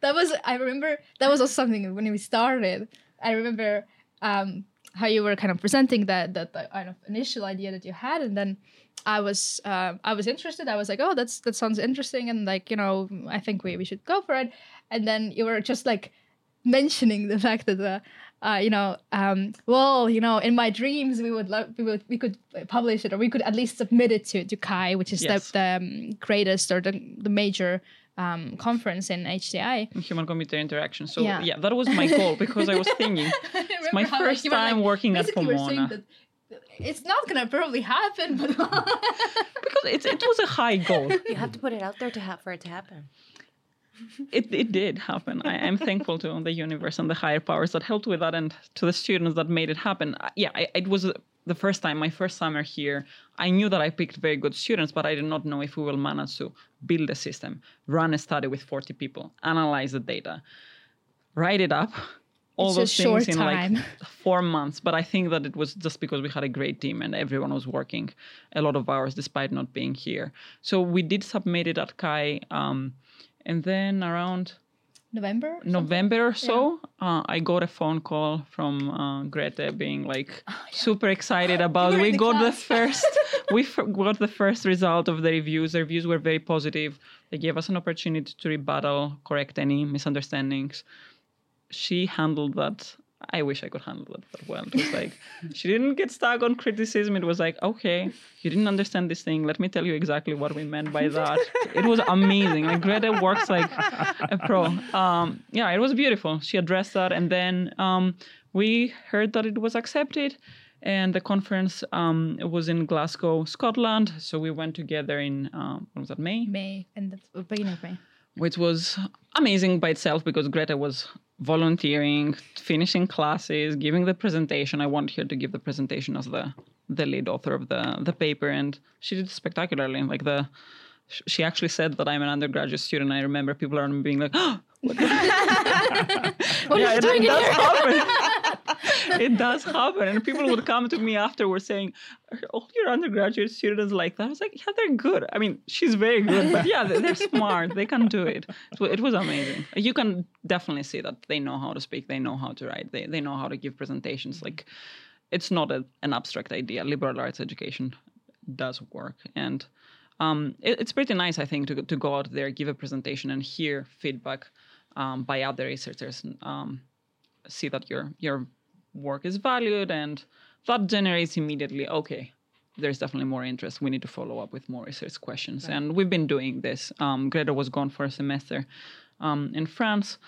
that was I remember that was also something when we started. I remember um, how you were kind of presenting that that the kind of initial idea that you had, and then I was uh, I was interested. I was like, oh, that's that sounds interesting, and like you know, I think we we should go for it. And then you were just like mentioning the fact that the. Uh, you know, um, well, you know, in my dreams, we would love, we would, we could publish it, or we could at least submit it to to CHI, which is
Yes.
the, the um, greatest or the, the major um, conference in HCI.
human computer interaction. So
Yeah.
yeah. that was my goal because I was thinking
it's
my first time working at Pomona.
that it's not gonna probably happen, but
because it, it was a high goal.
You have to put it out there to have for it to happen.
It, it did happen. I, I'm thankful to the universe and the higher powers that helped with that, and to the students that made it happen. Yeah, I, it was the first time, my first summer here. I knew that I picked very good students, but I did not know if we will manage to build a system, run a study with 40 people, analyze the data, write it up. All
It's
those things
short
in
time.
like four months. But I think that it was just because we had a great team and everyone was working a lot of hours despite not being here. So we did submit it at CHI. Um, and then around
November.
November or so, uh, I got a phone call from uh, Greta being like super excited about. We
the
got the first, we f- got the first result of the reviews. The reviews were very positive. They gave us an opportunity to rebuttal, correct any misunderstandings. She handled that. I wish I could handle that that well. It was like she didn't get stuck on criticism. It was like, okay, you didn't understand this thing. Let me tell you exactly what we meant by that. it was amazing. Like Greta works like a pro. Um, yeah, it was beautiful. She addressed that, and then um, we heard that it was accepted. And the conference um, was in Glasgow, Scotland. So we went together in um, what was that May?
May and the beginning of May.
which was amazing by itself because Greta was volunteering, finishing classes, giving the presentation. I wanted her to give the presentation as the the lead author of the the paper, and she did spectacularly. Like the she actually said that I'm an undergraduate student. I remember people around me being like, oh, what the-" yeah, it, it does happen. it does happen, and people would come to me afterwards saying, "Are all your undergraduate students like that?" I was like, "Yeah, they're good. I mean, she's very good, but yeah, they're, they're smart. They can do it." So it was amazing. You can definitely see that they know how to speak, they know how to write, they they know how to give presentations. Like, it's not a, an abstract idea. Liberal arts education does work, and um, it, it's pretty nice, I think, to to go out there, give a presentation, and hear feedback um, by other researchers. Um, see that your your work is valued and that generates immediately okay there's definitely more interest. We need to follow up with more research questions. And we've been doing this. Um, greta was gone for a semester um, in france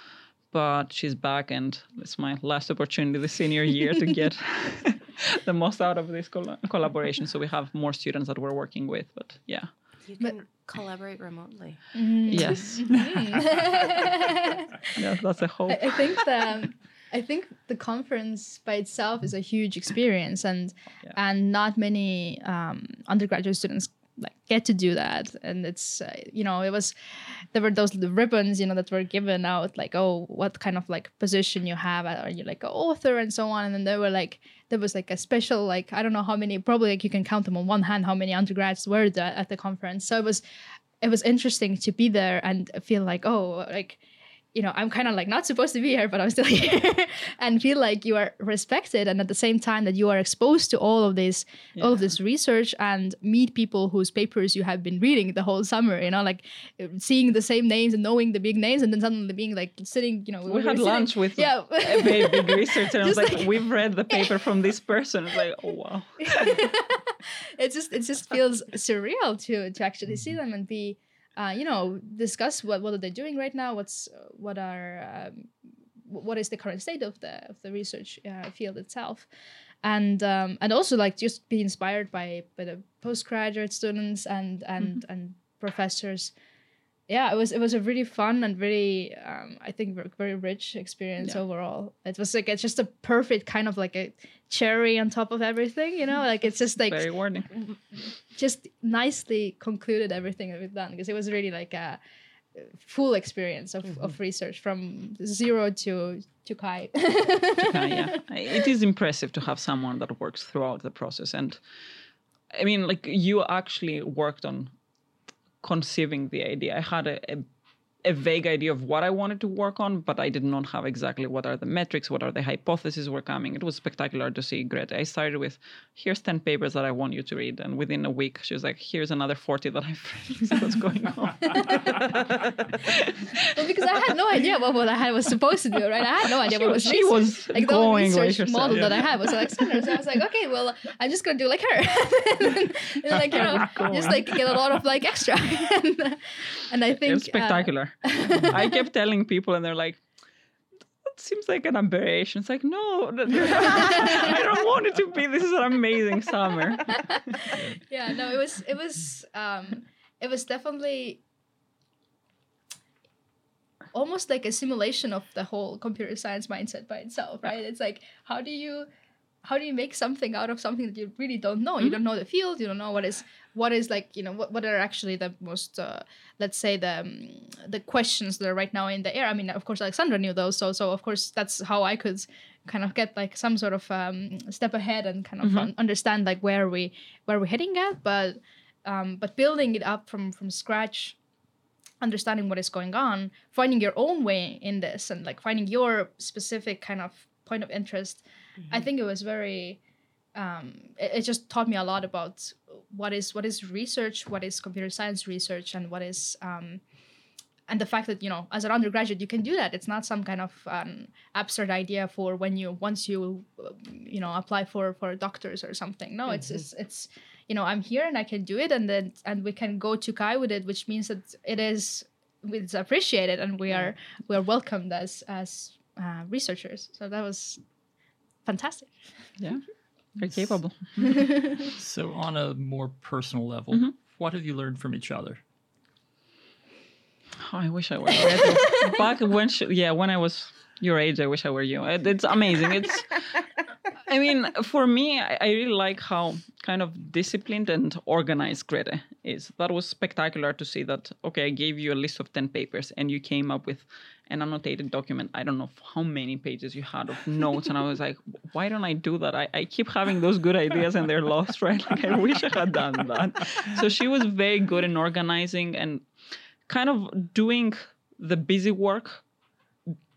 but she's back and it's my last opportunity the senior year to get the most out of this col- collaboration. So we have more students that we're working with but yeah.
You can collaborate remotely.
yes. Yeah that's a hope.
I, I think the I think the conference by itself is a huge experience, and
Yeah.
and not many um, undergraduate students like get to do that. And it's uh, you know it was there were those ribbons you know that were given out like oh what kind of like position you have are you like an author and so on and then there were like there was like a special like I don't know how many probably like you can count them on one hand how many undergrads were there at the conference. So it was it was interesting to be there and feel like oh like you know, I'm kind of like not supposed to be here, but I'm still here, and feel like you are respected, and at the same time that you are exposed to all of this, yeah. all of this research, and meet people whose papers you have been reading the whole summer. You know, like seeing the same names and knowing the big names, and then suddenly being like sitting. You know,
we, we had lunch sitting, with yeah. a very big researcher, and I was like, like, we've read the paper from this person. It's like, oh wow.
it just it just feels surreal to to actually see mm-hmm. them and be uh, you know, discuss what what are they doing right now? What's what are um, what is the current state of the of the research uh, field itself, and um, and also like just be inspired by by the postgraduate students and and mm-hmm. and professors. Yeah, it was it was a really fun and really um, I think very rich experience yeah. overall. It was like it's just a perfect kind of like a cherry on top of everything, you know? Like it's just like
very warning.
Just nicely concluded everything that we've done because it was really like a full experience of, mm-hmm. of research from zero to to CHI.
to CHI, yeah. It is impressive to have someone that works throughout the process. And I mean, like you actually worked on conceiving the idea. I had a, a a vague idea of what I wanted to work on, but I did not have exactly what are the metrics, what are the hypotheses were coming. It was spectacular to see Grete. I started with, here's 10 papers that I want you to read. And within a week, she was like, here's another 40 that I've read. What's going on?
well, because I had no idea what, what I was supposed to do, right? I had no idea
she,
what was
She research. was
like
going
the research model yeah. that I had was Alexandra. So I was like, okay, well, I'm just going to do like her. and, and, like, you know, just like get a lot of like extra. and, and I think.
It's spectacular. Uh, I kept telling people, and they're like, that seems like an aberration. It's like, no, I don't want it to be. This is an amazing summer.
yeah, no, it was, it was, um, it was definitely almost like a simulation of the whole computer science mindset by itself, right? It's like, how do you how do you make something out of something that you really don't know? Mm-hmm. You don't know the field. You don't know what is what is like. You know what, what are actually the most uh, let's say the um, the questions that are right now in the air. I mean, of course, Alexandra knew those, so so of course that's how I could kind of get like some sort of um, step ahead and kind of mm-hmm. un- understand like where we where we're heading at. But um, but building it up from from scratch understanding what is going on finding your own way in this and like finding your specific kind of point of interest Mm-hmm. I think it was very. Um, it, it, just taught me a lot about what is what is research, what is computer science research, and what is um, and the fact that you know as an undergraduate you can do that. It's not some kind of um, absurd idea for when you once you you know apply for for doctors or something. No, mm-hmm. it's, it's it's you know I'm here and I can do it, and then and we can go to CHI with it, which means that it is it's appreciated and we are we are welcomed as as uh, researchers. So that was fantastic.
Yeah, very capable.
so, on a more personal level, mm-hmm. what have you learned from each other?
Oh, I wish I were Grete. Back when, she, yeah, when I was your age, I wish I were you. It's amazing. It's, I mean, for me, I, I really like how kind of disciplined and organized Grete is. That was spectacular to see that, okay, I gave you a list of 10 papers and you came up with an annotated document. I don't know how many pages you had of notes. And I was like, why don't I do that? I, I keep having those good ideas and they're lost, right? Like, I wish I had done that. So she was very good in organizing and kind of doing the busy work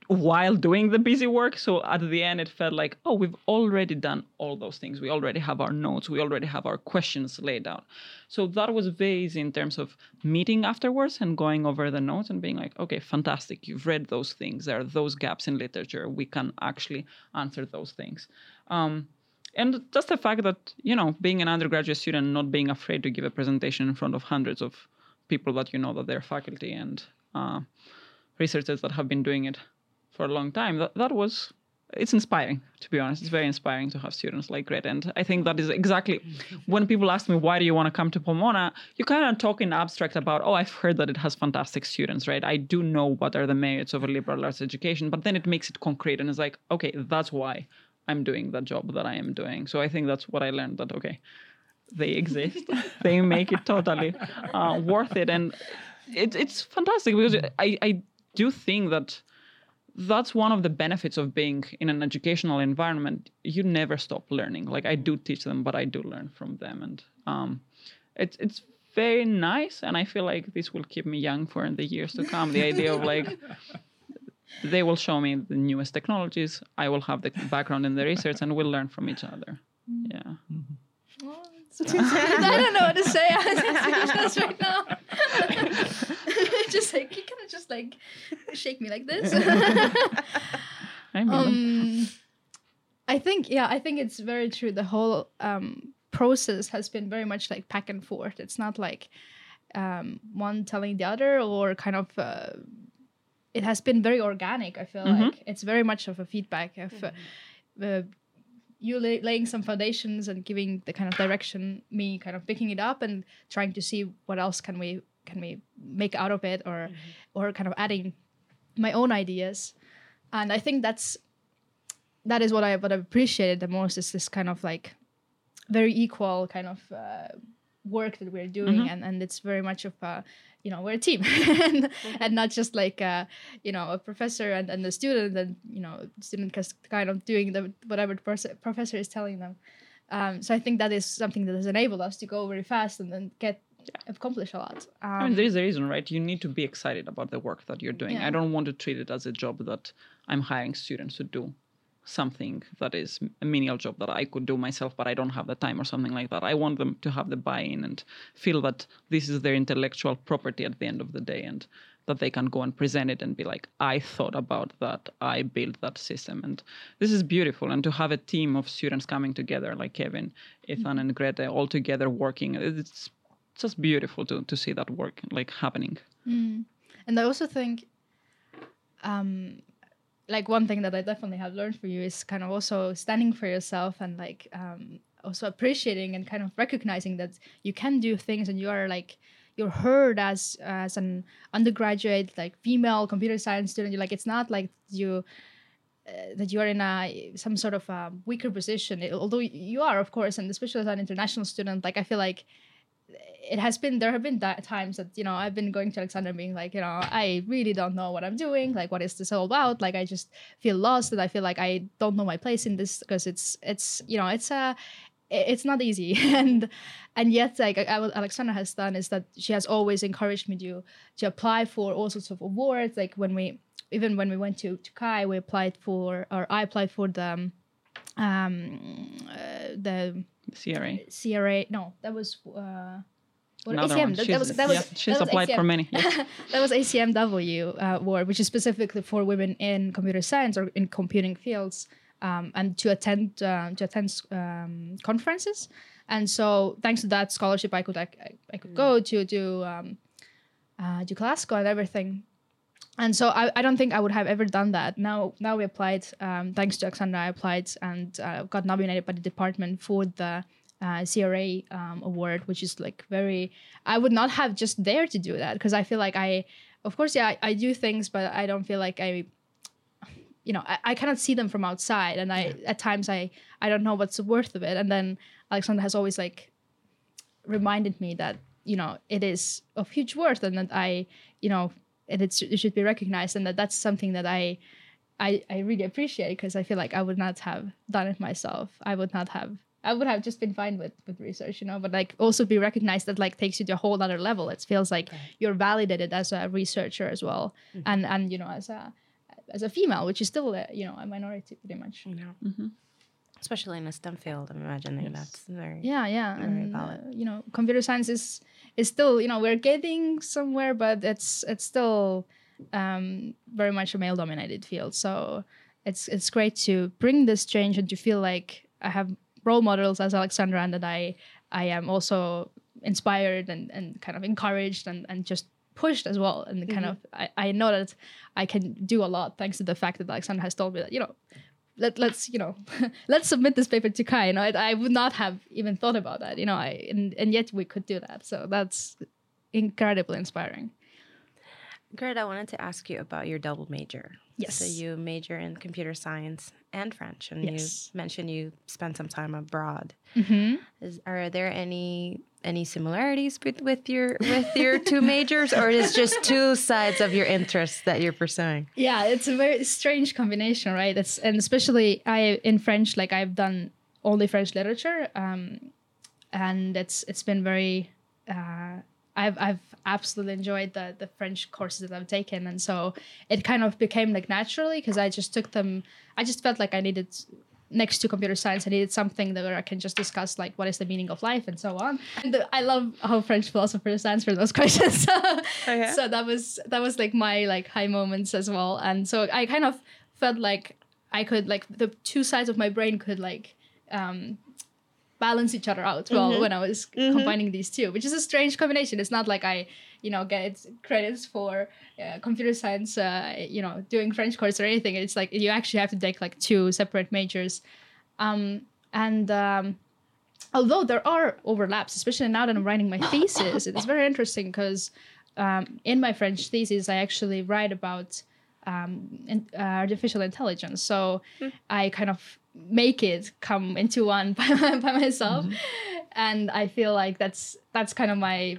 while doing the busy work. So at the end, it felt like, oh, we've already done all those things. We already have our notes. We already have our questions laid out. So that was very easy in terms of meeting afterwards and going over the notes and being like, okay, fantastic. You've read those things. There are those gaps in literature. We can actually answer those things. Um, and just the fact that, you know, being an undergraduate student, not being afraid to give a presentation in front of hundreds of people that you know that they're faculty and uh, researchers that have been doing it for a long time. That that was it's inspiring to be honest. It's very inspiring to have students like Grete, and I think that is exactly when people ask me why do you want to come to Pomona, you kind of talk in abstract about oh I've heard that it has fantastic students, right? I do know what are the merits of a liberal arts education, but then it makes it concrete and it's like okay that's why I'm doing the job that I am doing. So I think that's what I learned that okay they exist, they make it totally uh, worth it, and it's it's fantastic because I I do think that that's one of the benefits of being in an educational environment. You never stop learning. Like I do teach them, but I do learn from them, and um, it's it's very nice. And I feel like this will keep me young for the years to come. The idea of like they will show me the newest technologies. I will have the background in the research, and we'll learn from each other. Yeah.
I don't know what to say I just right now. just like you kind of just like shake me like this.
I mean,
um, I think yeah, I think it's very true. The whole um, process has been very much like back and forth. It's not like um, one telling the other or kind of. Uh, it has been very organic. I feel
Mhm.
like it's very much of a feedback of uh, uh, you lay, laying some foundations and giving the kind of direction, me kind of picking it up and trying to see what else can we can we make out of it or or kind of adding my own ideas. And I think that's that is what I what I appreciated the most is this kind of like very equal kind of uh, work that we're doing
Mhm.
and and it's very much of a you know we're a team and, and not just like uh, you know a professor and, and the student and you know student kind of doing the whatever the pers- professor is telling them um, so i think that is something that has enabled us to go very fast and then get accomplish a lot um,
I mean, there is a reason, right? You need to be excited about the work that you're doing.
Yeah.
I don't want to treat it as a job that I'm hiring students to do something that is a menial job that I could do myself, but I don't have the time or something like that. I want them to have the buy-in and feel that this is their intellectual property at the end of the day, and that they can go and present it and be like, I thought about that, I built that system, and this is beautiful. And to have a team of students coming together, like Kevin, Ethan, and Greta, all together working, it's just beautiful to to see that work like happening.
Mm. And I also think, um, like one thing that I definitely have learned for you is kind of also standing for yourself and like um, also appreciating and kind of recognizing that you can do things and you are like you're heard as as an undergraduate like female computer science student. You're like it's not like you. Uh, that you are in a some sort of weaker position, It- although you are, of course, and especially as an international student. Like I feel like it has been there have been that times that you know I've been going to Alexandra being like you know I really don't know what I'm doing like what is this all about? Like I just feel lost and I feel like I don't know my place in this because it's it's you know it's a it's not easy. And and yet like what Alexandra has done is that she has always encouraged me to to apply for all sorts of awards. Like when we even when we went to to CHI we applied for or I applied for the um uh, the
CRA.
CRA. No, that was uh, what,
Another
ACM.
one.
That, was that was
yeah, she's
that was
applied for many. Yes.
that was ACMW uh, award, which is specifically for women in computer science or in computing fields, um, and to attend uh, to attend um, conferences. And so, thanks to that scholarship, I could I, I- could go to to um, uh, to Glasgow and everything. And so I, I don't think I would have ever done that. Now now we applied um, thanks to Alexandra. I applied and uh, got nominated by the department for the uh, CRA um, award, which is like very. I would not have just dared to do that because I feel like I, of course, yeah, I, I do things, but I don't feel like I. You know, I, I cannot see them from outside, and I at times I I don't know what's the worth of it. And then Alexandra has always like reminded me that you know it is of huge worth, and that I you know it, it's, it should be recognized, and that that's something that I I, I really appreciate because I feel like I would not have done it myself. I would not have. I would have just been fine with with research, you know. But like also be recognized that like takes you to a whole other level. It feels like you're validated as a researcher as well, and and you know as a as a female, which is still a, you know a minority pretty much.
Yeah. know,
Mhm.
especially in a STEM field, I'm imagining
Yes.
that's very.
Yeah, yeah,
Very
and uh, you know, computer science is is still you know we're getting somewhere, but it's it's still um, very much a male dominated field. So it's it's great to bring this change and to feel like I have role models as Alexandra and that I I am also inspired and, and kind of encouraged and, and just pushed as well and kind of I, I know that I can do a lot thanks to the fact that Alexandra has told me that you know let, let's you know let's submit this paper to CHI. You know I, I would not have even thought about that you know I and, and yet we could do that. So that's incredibly inspiring
Greta, I wanted to ask you about your double major.
Yes.
So you major in computer science and French, and
Yes.
you mentioned you spent some time abroad.
mm-hmm.
Is, are there any any similarities with, with your with your two majors, or is just two sides of your interests that you're pursuing?
Yeah, it's a very strange combination, right? It's and especially I in French, like I've done only French literature, um, and it's it's been very. Uh, I've I've absolutely enjoyed the the French courses that I've taken, and so it kind of became like naturally because I just took them. I just felt like I needed next to computer science i needed something that where i can just discuss like what is the meaning of life and so on and the, i love how french philosophers answer those questions so,
Okay.
so that was that was like my like high moments as well and so i kind of felt like i could like the two sides of my brain could like um balance each other out well when i was combining these two which is a strange combination. It's not like i you know get credits for uh, computer science uh, you know doing french course or anything. It's like you actually have to take like two separate majors. Um, and um, although there are overlaps especially now that i'm writing my thesis it's very interesting because um, in my french thesis i actually write about um, in, uh, artificial intelligence. So i kind of make it come into one by, by myself. And i feel like that's that's kind of my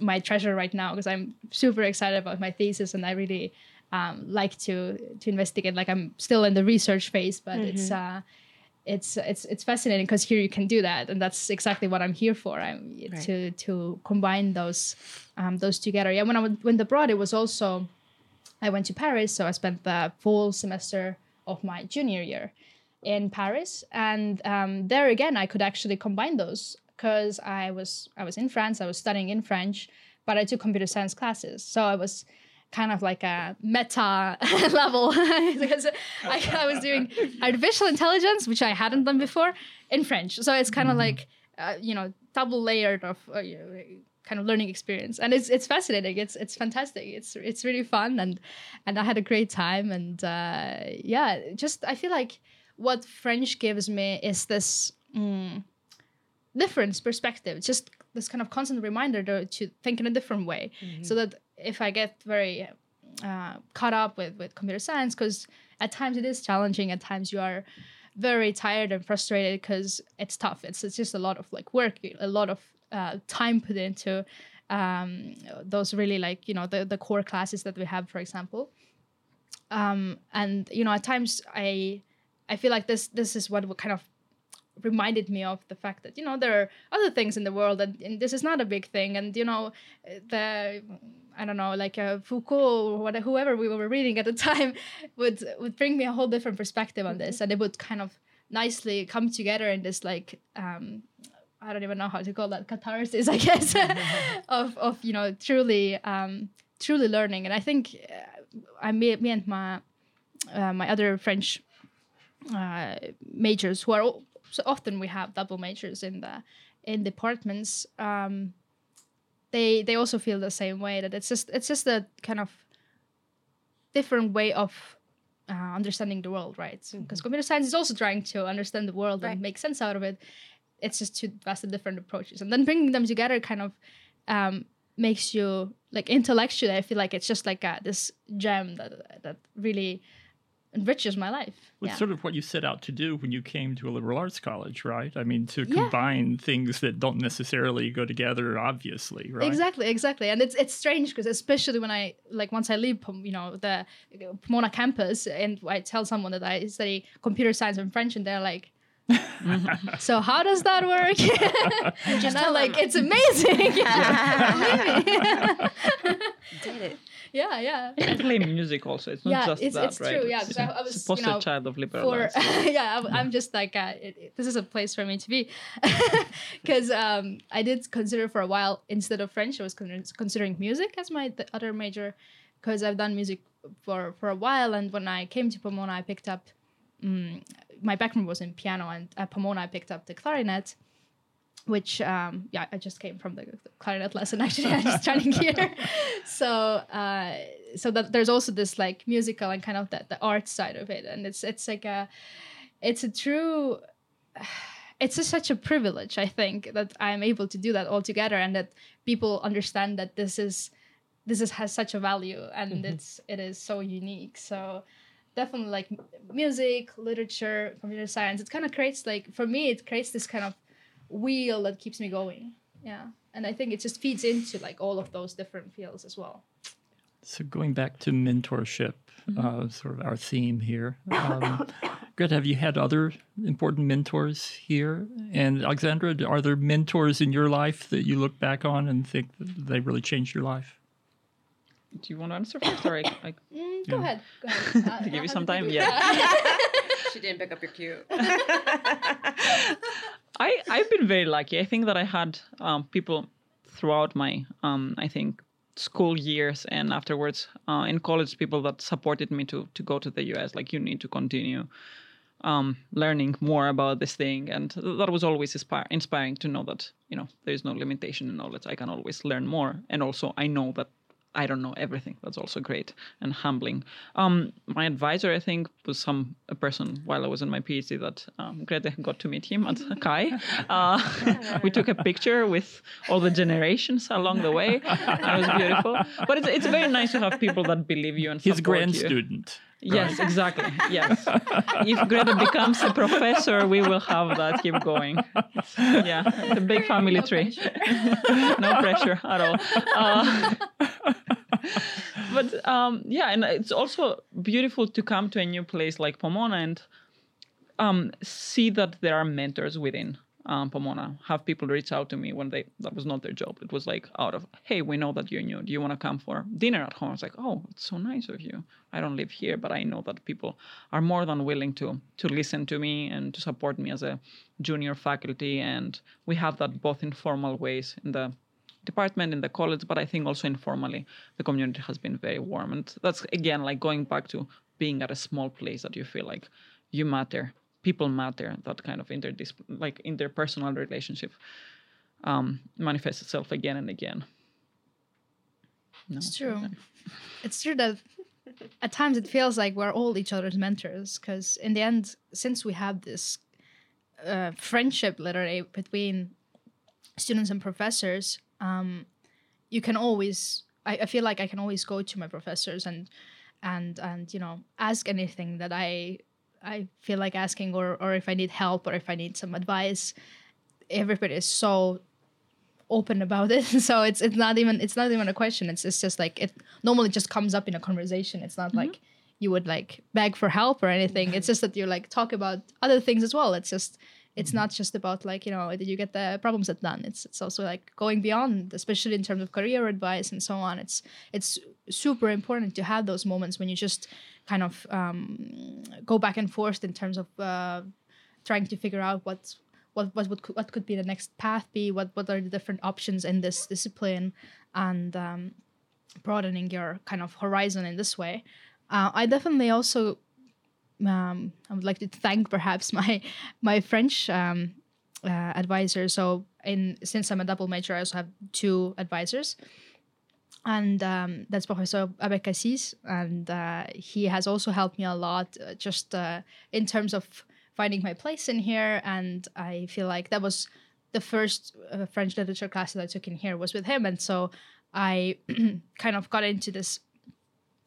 my treasure right now because i'm super excited about my thesis and i really um, like to to investigate. Like i'm still in the research phase but it's uh it's it's it's fascinating because here you can do that. And that's exactly what i'm here for. I'm to to combine those um, those together. Yeah when i went abroad it was also i went to paris so i spent the full semester of my junior year in paris. And um, there again i could actually combine those because i was i was in france i was studying in french but i took computer science classes. So i was kind of like a meta level because I, I was doing artificial intelligence, which I hadn't done before, in French. So it's kind of like, uh, you know, double layered of uh, kind of learning experience, and it's it's fascinating. It's it's fantastic. It's it's really fun, and and I had a great time, and uh, yeah, just I feel like what French gives me is this. Mm, difference perspective just this kind of constant reminder to, to think in a different way so that if i get very uh, caught up with with computer science because at times it is challenging at times you are very tired and frustrated because it's tough it's, it's just a lot of like work a lot of uh, time put into um, those really like you know the, the core classes that we have for example. Um, and you know at times i i feel like this this is what kind of reminded me of the fact that you know there are other things in the world and, and this is not a big thing. And you know the I don't know like uh, Foucault or whatever, whoever we were reading at the time would would bring me a whole different perspective on this. And it would kind of nicely come together in this like um, I don't even know how to call that catharsis I guess of of you know truly um, truly learning. And I think uh, I me, me and my uh, my other French uh, majors who are all, so often we have double majors in the in departments um, they they also feel the same way that it's just it's just a kind of different way of uh, understanding the world right? Because computer science is also trying to understand the world
Right.
and make sense out of it it's just two vastly different approaches and then bringing them together kind of um, makes you like intellectually i feel like it's just like a, this gem that that really enriches my life
It's
yeah.
sort of what you set out to do when you came to a liberal arts college, right? I mean, to
Yeah.
combine things that don't necessarily go together, obviously, right?
Exactly, exactly, and it's it's strange because especially when I like once I leave, you know, the uh, Pomona campus, and I tell someone that I study computer science and French, and they're like. So how does that work? and I'm like, it's amazing.
Did it.
yeah, yeah.
I play music also. It's not
Yeah,
just
it's-
that,
it's
right?
true, yeah, 'cause I- I was,
it's a
you
poster
know,
child of liberal
for
arts.
yeah I'm, I'm just like uh, it, it- this is a place for me to be because um, i did consider for a while instead of french i was con- considering music as my th- other major because i've done music for for a while and when i came to pomona i picked up mm my background was in piano and at pomona i picked up the clarinet which um, yeah i just came from the, the clarinet lesson. Actually i'm just starting here. So uh, so that there's also this like musical and kind of the, the art side of it. And it's it's like a it's a true it's just such a privilege i think that i'm able to do that all together and that people understand that this is this is has such a value and it's it is so unique. So definitely like music literature computer science it kind of creates like for me it creates this kind of wheel that keeps me going yeah and i think it just feeds into like all of those different fields as well
So going back to mentorship,
Mm-hmm.
uh, sort of our theme here. Um, Greta, have you had other important mentors here? And Alexandra, are there mentors in your life that you look back on and think that they really changed your life?
Do you want to answer first, or I, I
Mm, go
Yeah.
ahead. Go ahead.
to give you some time? Yeah.
She didn't pick up your cue.
I I've been very lucky. I think that I had um, people throughout my um, I think school years and afterwards uh, in college people that supported me to to go to the US. Like you need to continue um, learning more about this thing, and that was always inspire- inspiring to know that you know there is no limitation in knowledge. I can always learn more, and also I know that. I don't know everything. That's also great and humbling. Um, my advisor, I think, was some a person while I was in my PhD that um, Greta got to meet him at CHI. Uh, we took a picture with all the generations along the way. It was beautiful. But it's, it's very nice to have people that believe you and support His
grand
you.
student.
Yes, exactly. Yes. if Greta becomes a professor, we will have that keep going. Yeah, it's a big family tree. no pressure at all. Uh, but um, yeah, and it's also beautiful to come to a new place like Pomona and um, see that there are mentors within um, Pomona. Have people reach out to me when they that was not their job. It was like out of hey, we know that you're new. Do you want to come for dinner at home? It's like oh, it's so nice of you. I don't live here, but I know that people are more than willing to to listen to me and to support me as a junior faculty. And we have that both in formal ways in the department in the college but i think also informally the community has been very warm and that's again like going back to being at a small place that you feel like you matter people matter that kind of interdis- like interpersonal relationship um, manifests itself again and again no,
It's true. It's true that at times it feels like we're all each other's mentors because in the end, since we have this uh, friendship literally between students and professors, um, you can always. I, I feel like I can always go to my professors and and and you know ask anything that I I feel like asking or or if I need help or if I need some advice. Everybody is so open about it. So it's it's not even it's not even a question. It's, it's just like it normally just comes up in a conversation. It's not mm-hmm. like you would like beg for help or anything. It's just that you like talk about other things as well. It's just it's mm-hmm. not just about like you know did you get the problem set done? It's it's also like going beyond especially in terms of career advice and so on. It's it's super important to have those moments when you just kind of um, go back and forth in terms of uh, trying to figure out what's what what would what could be the next path be what what are the different options in this discipline and um, broadening your kind of horizon in this way. Uh, i definitely also um, i would like to thank perhaps my my french um, uh, advisor. So in since i'm a double major i also have two advisors and um, that's Professor Abek Assis, and uh, he has also helped me a lot, uh, just uh, in terms of finding my place in here. And I feel like that was the first uh, French literature class that I took in here was with him, and so I kind of got into this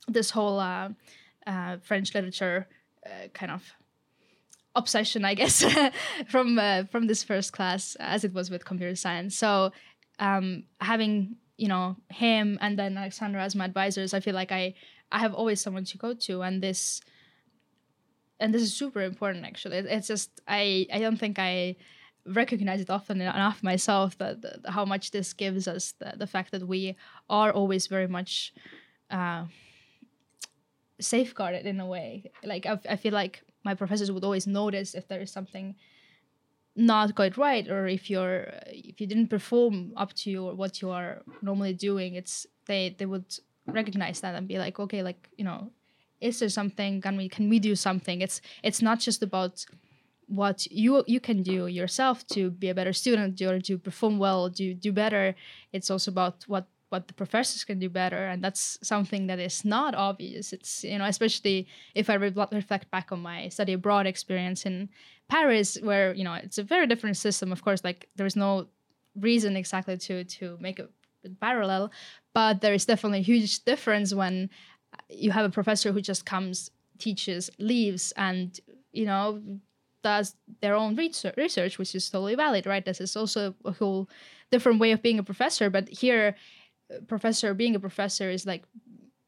this whole uh, uh, French literature kind of obsession, I guess, from from this first class as it was with computer science. So um, having you know him and then Alexandra as my advisors, I feel like I I have always someone to go to, and this and this is super important actually. It's just I I don't think I recognize it often enough myself that, that how much this gives us the, the fact that we are always very much uh, safeguarded in a way like I, I feel like my professors would always notice if there is something not quite right or if you're if you didn't perform up to your, what you are normally doing it's they they would recognize that and be like okay like you know is there something? Can we can we do something? It's it's not just about what you you can do yourself to be a better student or to perform well do do better. It's also about what what the professors can do better and that's something that is not obvious. It's you know especially if i re- reflect back on my study abroad experience in paris where you know it's a very different system of course like there's no reason exactly to to make a parallel but there is definitely a huge difference when you have a professor who just comes teaches leaves and you know does their own research, research which is totally valid right this is also a whole different way of being a professor but here uh, professor being a professor is like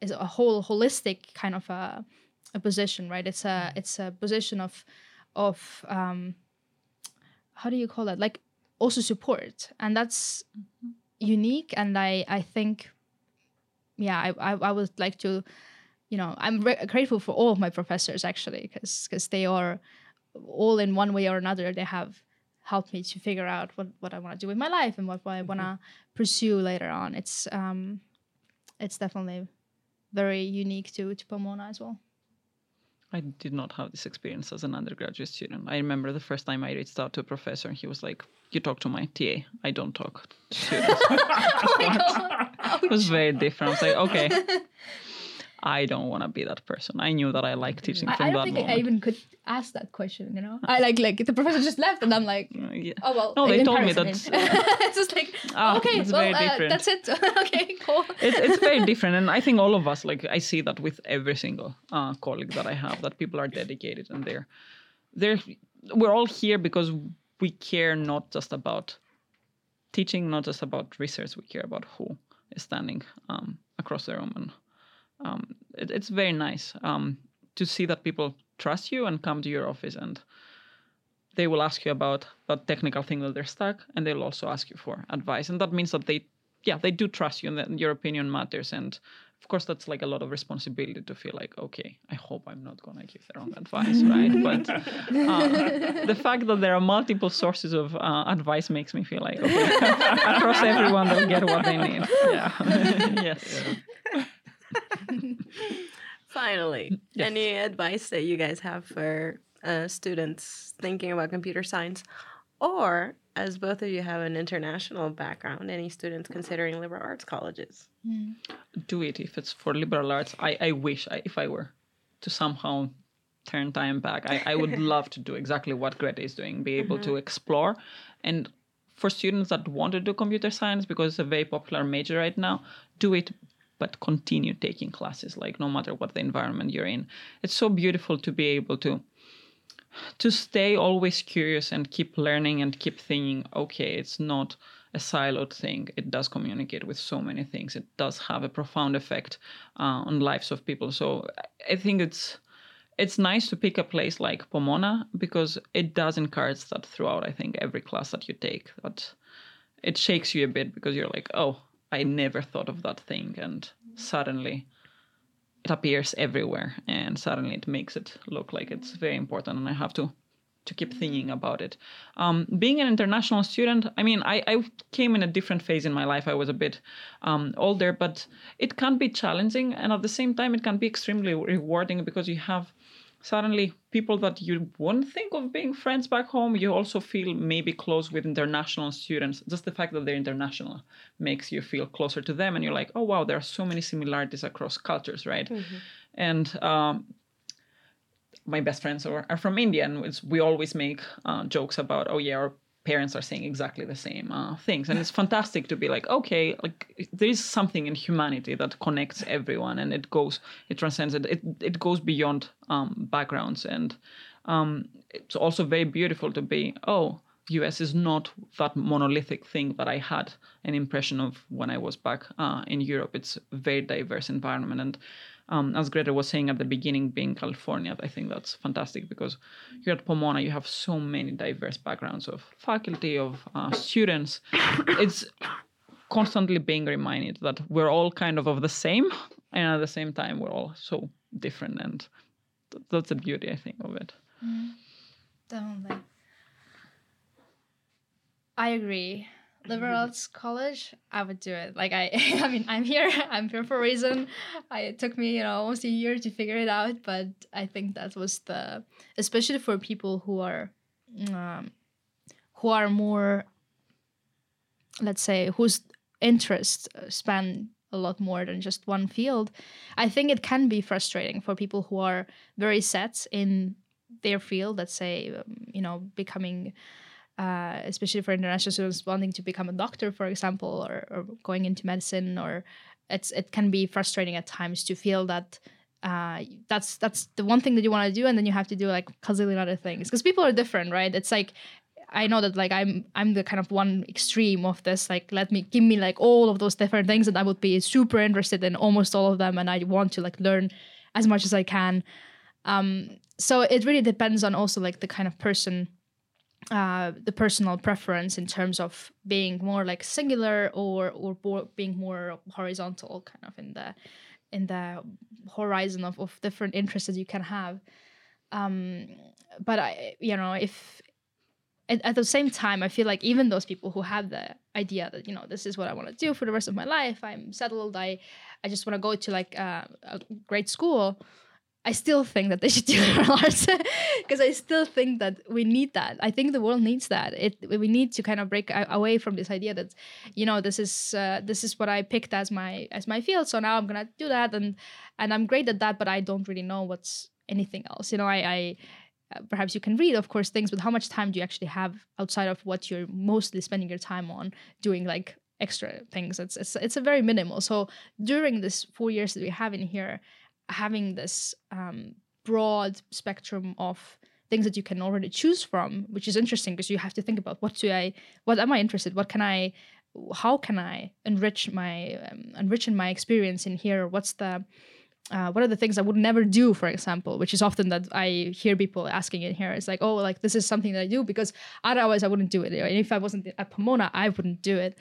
is a whole holistic kind of a, a position, right? It's a it's a position of of um, how do you call that? Like also support, and that's unique. And I I think, yeah, I I, I would like to, you know, I'm re- grateful for all of my professors actually, because because they are all in one way or another. They have helped me to figure out what what I want to do with my life and what, what I want to pursue later on. It's um, it's definitely very unique to to Pomona as well.
I did not have this experience as an undergraduate student. I remember the first time I reached out to a professor, and he was like, "You talk to my TA. I don't talk to students." Oh it was very different. I was like, "Okay." I don't want to be that person. I knew that I like teaching
I,
from
I don't
that
think
moment.
I even could ask that question. You know, I like like the professor just left, and I'm like,
Uh, yeah.
oh well.
No, they told me
I
that-
it's just like
Ah,
okay,
it's
well
very
uh, that's it. okay, cool.
it's, it's very different and i think all of us like i see that with every single uh, colleague that i have that people are dedicated and they're they're we're all here because we care not just about teaching not just about research we care about who is standing um, across the room and um, it, it's very nice um, to see that people trust you and come to your office and they will ask you about a technical thing that they're stuck and they'll also ask you for advice. And that means that they yeah they do trust you and that your opinion matters. And of course that's like a lot of responsibility to feel like okay i hope i'm not going to give the wrong advice right? But uh, the fact that there are multiple sources of uh, advice makes me feel like okay across everyone they'll get what they need. Yeah. Yes
Finally, any advice that you guys have for uh, students thinking about computer science, or as both of you have an international background, any students considering liberal arts colleges?
do it if it's for liberal arts. I, I wish I, if I were to somehow turn time back, I, I would love to do exactly what Greta is doing, be able to explore. And for students that want to do computer science, because it's a very popular major right now, do it, but continue taking classes, like no matter what the environment you're in. It's so beautiful to be able to to stay always curious and keep learning and keep thinking okay it's not a siloed thing. It does communicate with so many things. It does have a profound effect uh, on lives of people. So i think it's it's nice to pick a place like pomona because it does encourage that throughout i think every class that you take. That it shakes you a bit because you're like oh i never thought of that thing and suddenly it appears everywhere and suddenly it makes it look like it's very important and i have to to keep thinking about it. Um, being an international student i mean I, I came in a different phase in my life. I was a bit um, older but it can be challenging and at the same time it can be extremely rewarding because you have suddenly people that you wouldn't think of being friends back home you also feel maybe close with international students. Just the fact that they're international makes you feel closer to them and you're like oh wow there are so many similarities across cultures right? And um, my best friends are, are from india and it's, we always make uh, jokes about oh yeah our parents are saying exactly the same uh, things. And it's fantastic to be like okay like there is something in humanity that connects everyone and it goes it transcends it. It, it goes beyond um, backgrounds. And um, it's also very beautiful to be oh us is not that monolithic thing that i had an impression of when i was back uh, in europe. It's a very diverse environment. And um, as Greta was saying at the beginning, being California, I think that's fantastic because here at Pomona, you have so many diverse backgrounds of faculty, of uh, students. It's constantly being reminded that we're all kind of of the same, and at the same time, we're all so different. And th- that's the beauty, I think, of it.
Definitely. I agree. Liberal arts college, I would do it. Like I, I mean, I'm here. I'm here for a reason. I, it took me, you know, almost a year to figure it out, but I think that was the, especially for people who are, um, who are more, let's say, whose interests uh, span a lot more than just one field. I think it can be frustrating for people who are very set in their field. Let's say, um, you know, becoming uh, especially for international students wanting to become a doctor, for example, or, or going into medicine, or it's it can be frustrating at times to feel that uh, that's that's the one thing that you want to do, and then you have to do like a zillion other things because people are different, right? It's like I know that like I'm I'm the kind of one extreme of this. Like let me give me like all of those different things, and I would be super interested in almost all of them, and I want to like learn as much as I can. Um, so it really depends on also like the kind of person uh, the personal preference in terms of being more like singular or or being more horizontal kind of in the in the horizon of, of different interests that you can have. Um but i you know if at, at the same time i feel like even those people who have the idea that you know this is what i want to do for the rest of my life i'm settled i i just want to go to like uh, a great school I still think that they should do liberal arts because I still think that we need that. I think the world needs that. It we need to kind of break away from this idea that, you know, this is uh, this is what I picked as my as my field. So now I'm gonna do that, and and I'm great at that, but I don't really know what's anything else. You know, I. I uh, perhaps you can read, of course, things, but how much time do you actually have outside of what you're mostly spending your time on doing, like extra things? It's it's it's a very minimal. So during this four years that we have in here, having this um, broad spectrum of things that you can already choose from which is interesting because you have to think about what do i what am i interested what can i how can i enrich my um, enrich in my experience in here what's the uh, what are the things I would never do, for example, which is often that I hear people asking in here. It's like, oh, like this is something that I do because otherwise I wouldn't do it. And if I wasn't at Pomona, I wouldn't do it.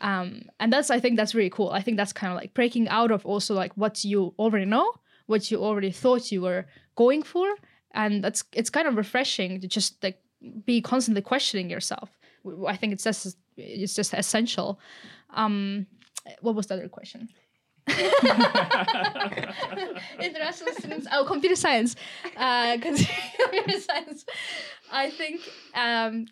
Um, and that's, I think that's really cool. I think that's kind of like breaking out of also like what you already know what you already thought you were going for and that's it's kind of refreshing to just like be constantly questioning yourself. I think it's just it's just essential. Um what was the other question? International students oh computer science. Uh computer science. I think um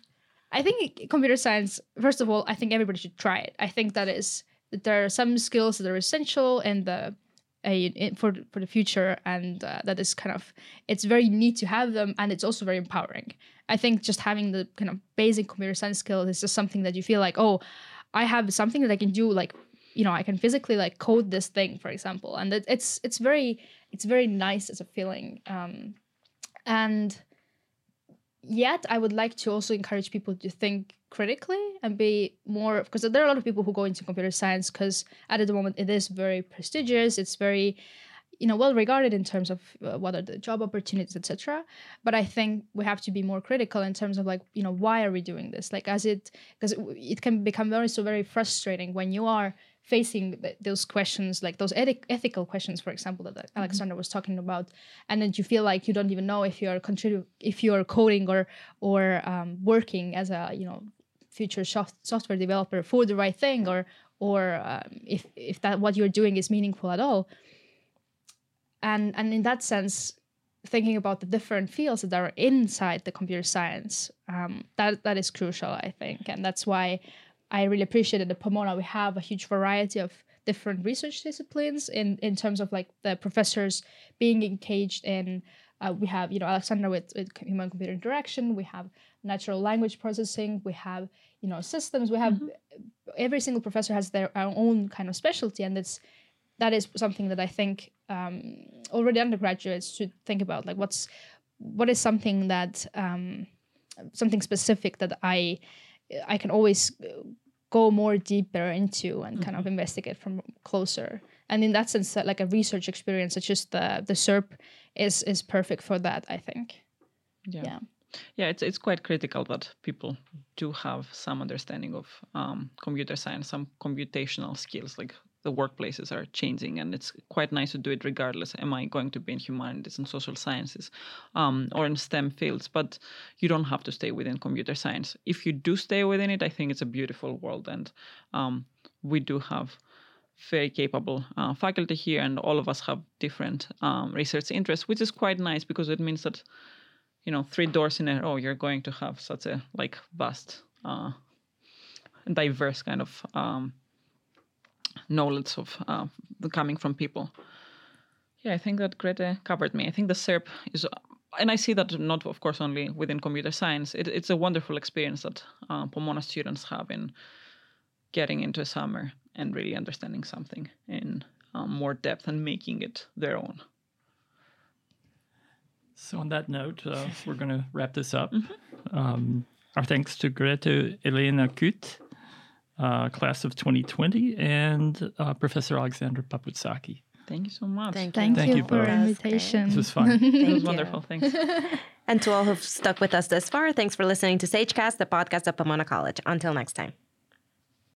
i think computer science first of all i think everybody should try it. I think that is that there are some skills that are essential in the for for the future, and uh, that is kind of it's very neat to have them, and it's also very empowering. I think just having the kind of basic computer science skills is just something that you feel like, oh, I have something that I can do, like you know, I can physically like code this thing, for example, and it, it's it's very it's very nice as a feeling, um, and yet I would like to also encourage people to think critically and be more because there are a lot of people who go into computer science because at the moment it is very prestigious. It's very you know well regarded in terms of uh, what are the job opportunities etc but i think we have to be more critical in terms of like you know why are we doing this? Like as it because it, it can become very so very frustrating when you are facing th- those questions like those eth- ethical questions for example that mm-hmm. was talking about. And then you feel like you don't even know if you're contribute if you're coding or or um, working as a you know future soft- software developer for the right thing or or um, if if that what you're doing is meaningful at all. And and in that sense thinking about the different fields that are inside the computer science um, that that is crucial i think. And that's why i really appreciate that at pomona. We have a huge variety of different research disciplines in in terms of like the professors being engaged in uh, we have you know alexandra with, with human computer interaction. We have natural language processing. We have you know systems. We have mm-hmm. every single professor has their own kind of specialty and it's that is something that i think um, already undergraduates should think about. Like what's what is something that um, something specific that i i can always go more deeper into and mm-hmm. kind of mm-hmm. investigate from closer and in that sense like a research experience such as the the SURP is is perfect for that i think
yeah. yeah yeah, it's it's quite critical that people do have some understanding of um, computer science, some computational skills. Like the workplaces are changing, and it's quite nice to do it regardless. Am I going to be in humanities and social sciences, um, or in STEM fields? But you don't have to stay within computer science. If you do stay within it, I think it's a beautiful world, and um, we do have very capable uh, faculty here, and all of us have different um, research interests, which is quite nice because it means that you know three doors in a row you're going to have such a like vast uh, diverse kind of um, knowledge of uh, coming from people yeah i think that grete covered me i think the SURP is and i see that not of course only within computer science it, it's a wonderful experience that uh, pomona students have in getting into summer and really understanding something in um, more depth and making it their own
so, on that note, uh, we're going to wrap this up. Mm-hmm. Um, our thanks to Grete Elena Kütt, uh, class of 2020, and uh, Professor Alexandra Papoutsaki.
Thank you so much.
Thank
Thank,
Thank
you,
you
for
both.
your
That was great.
invitation.
This was fun.
It was
Thank you.
wonderful. Thanks.
And to all who've stuck with us this far, thanks for listening to Sagecast, the podcast of Pomona College. Until next time.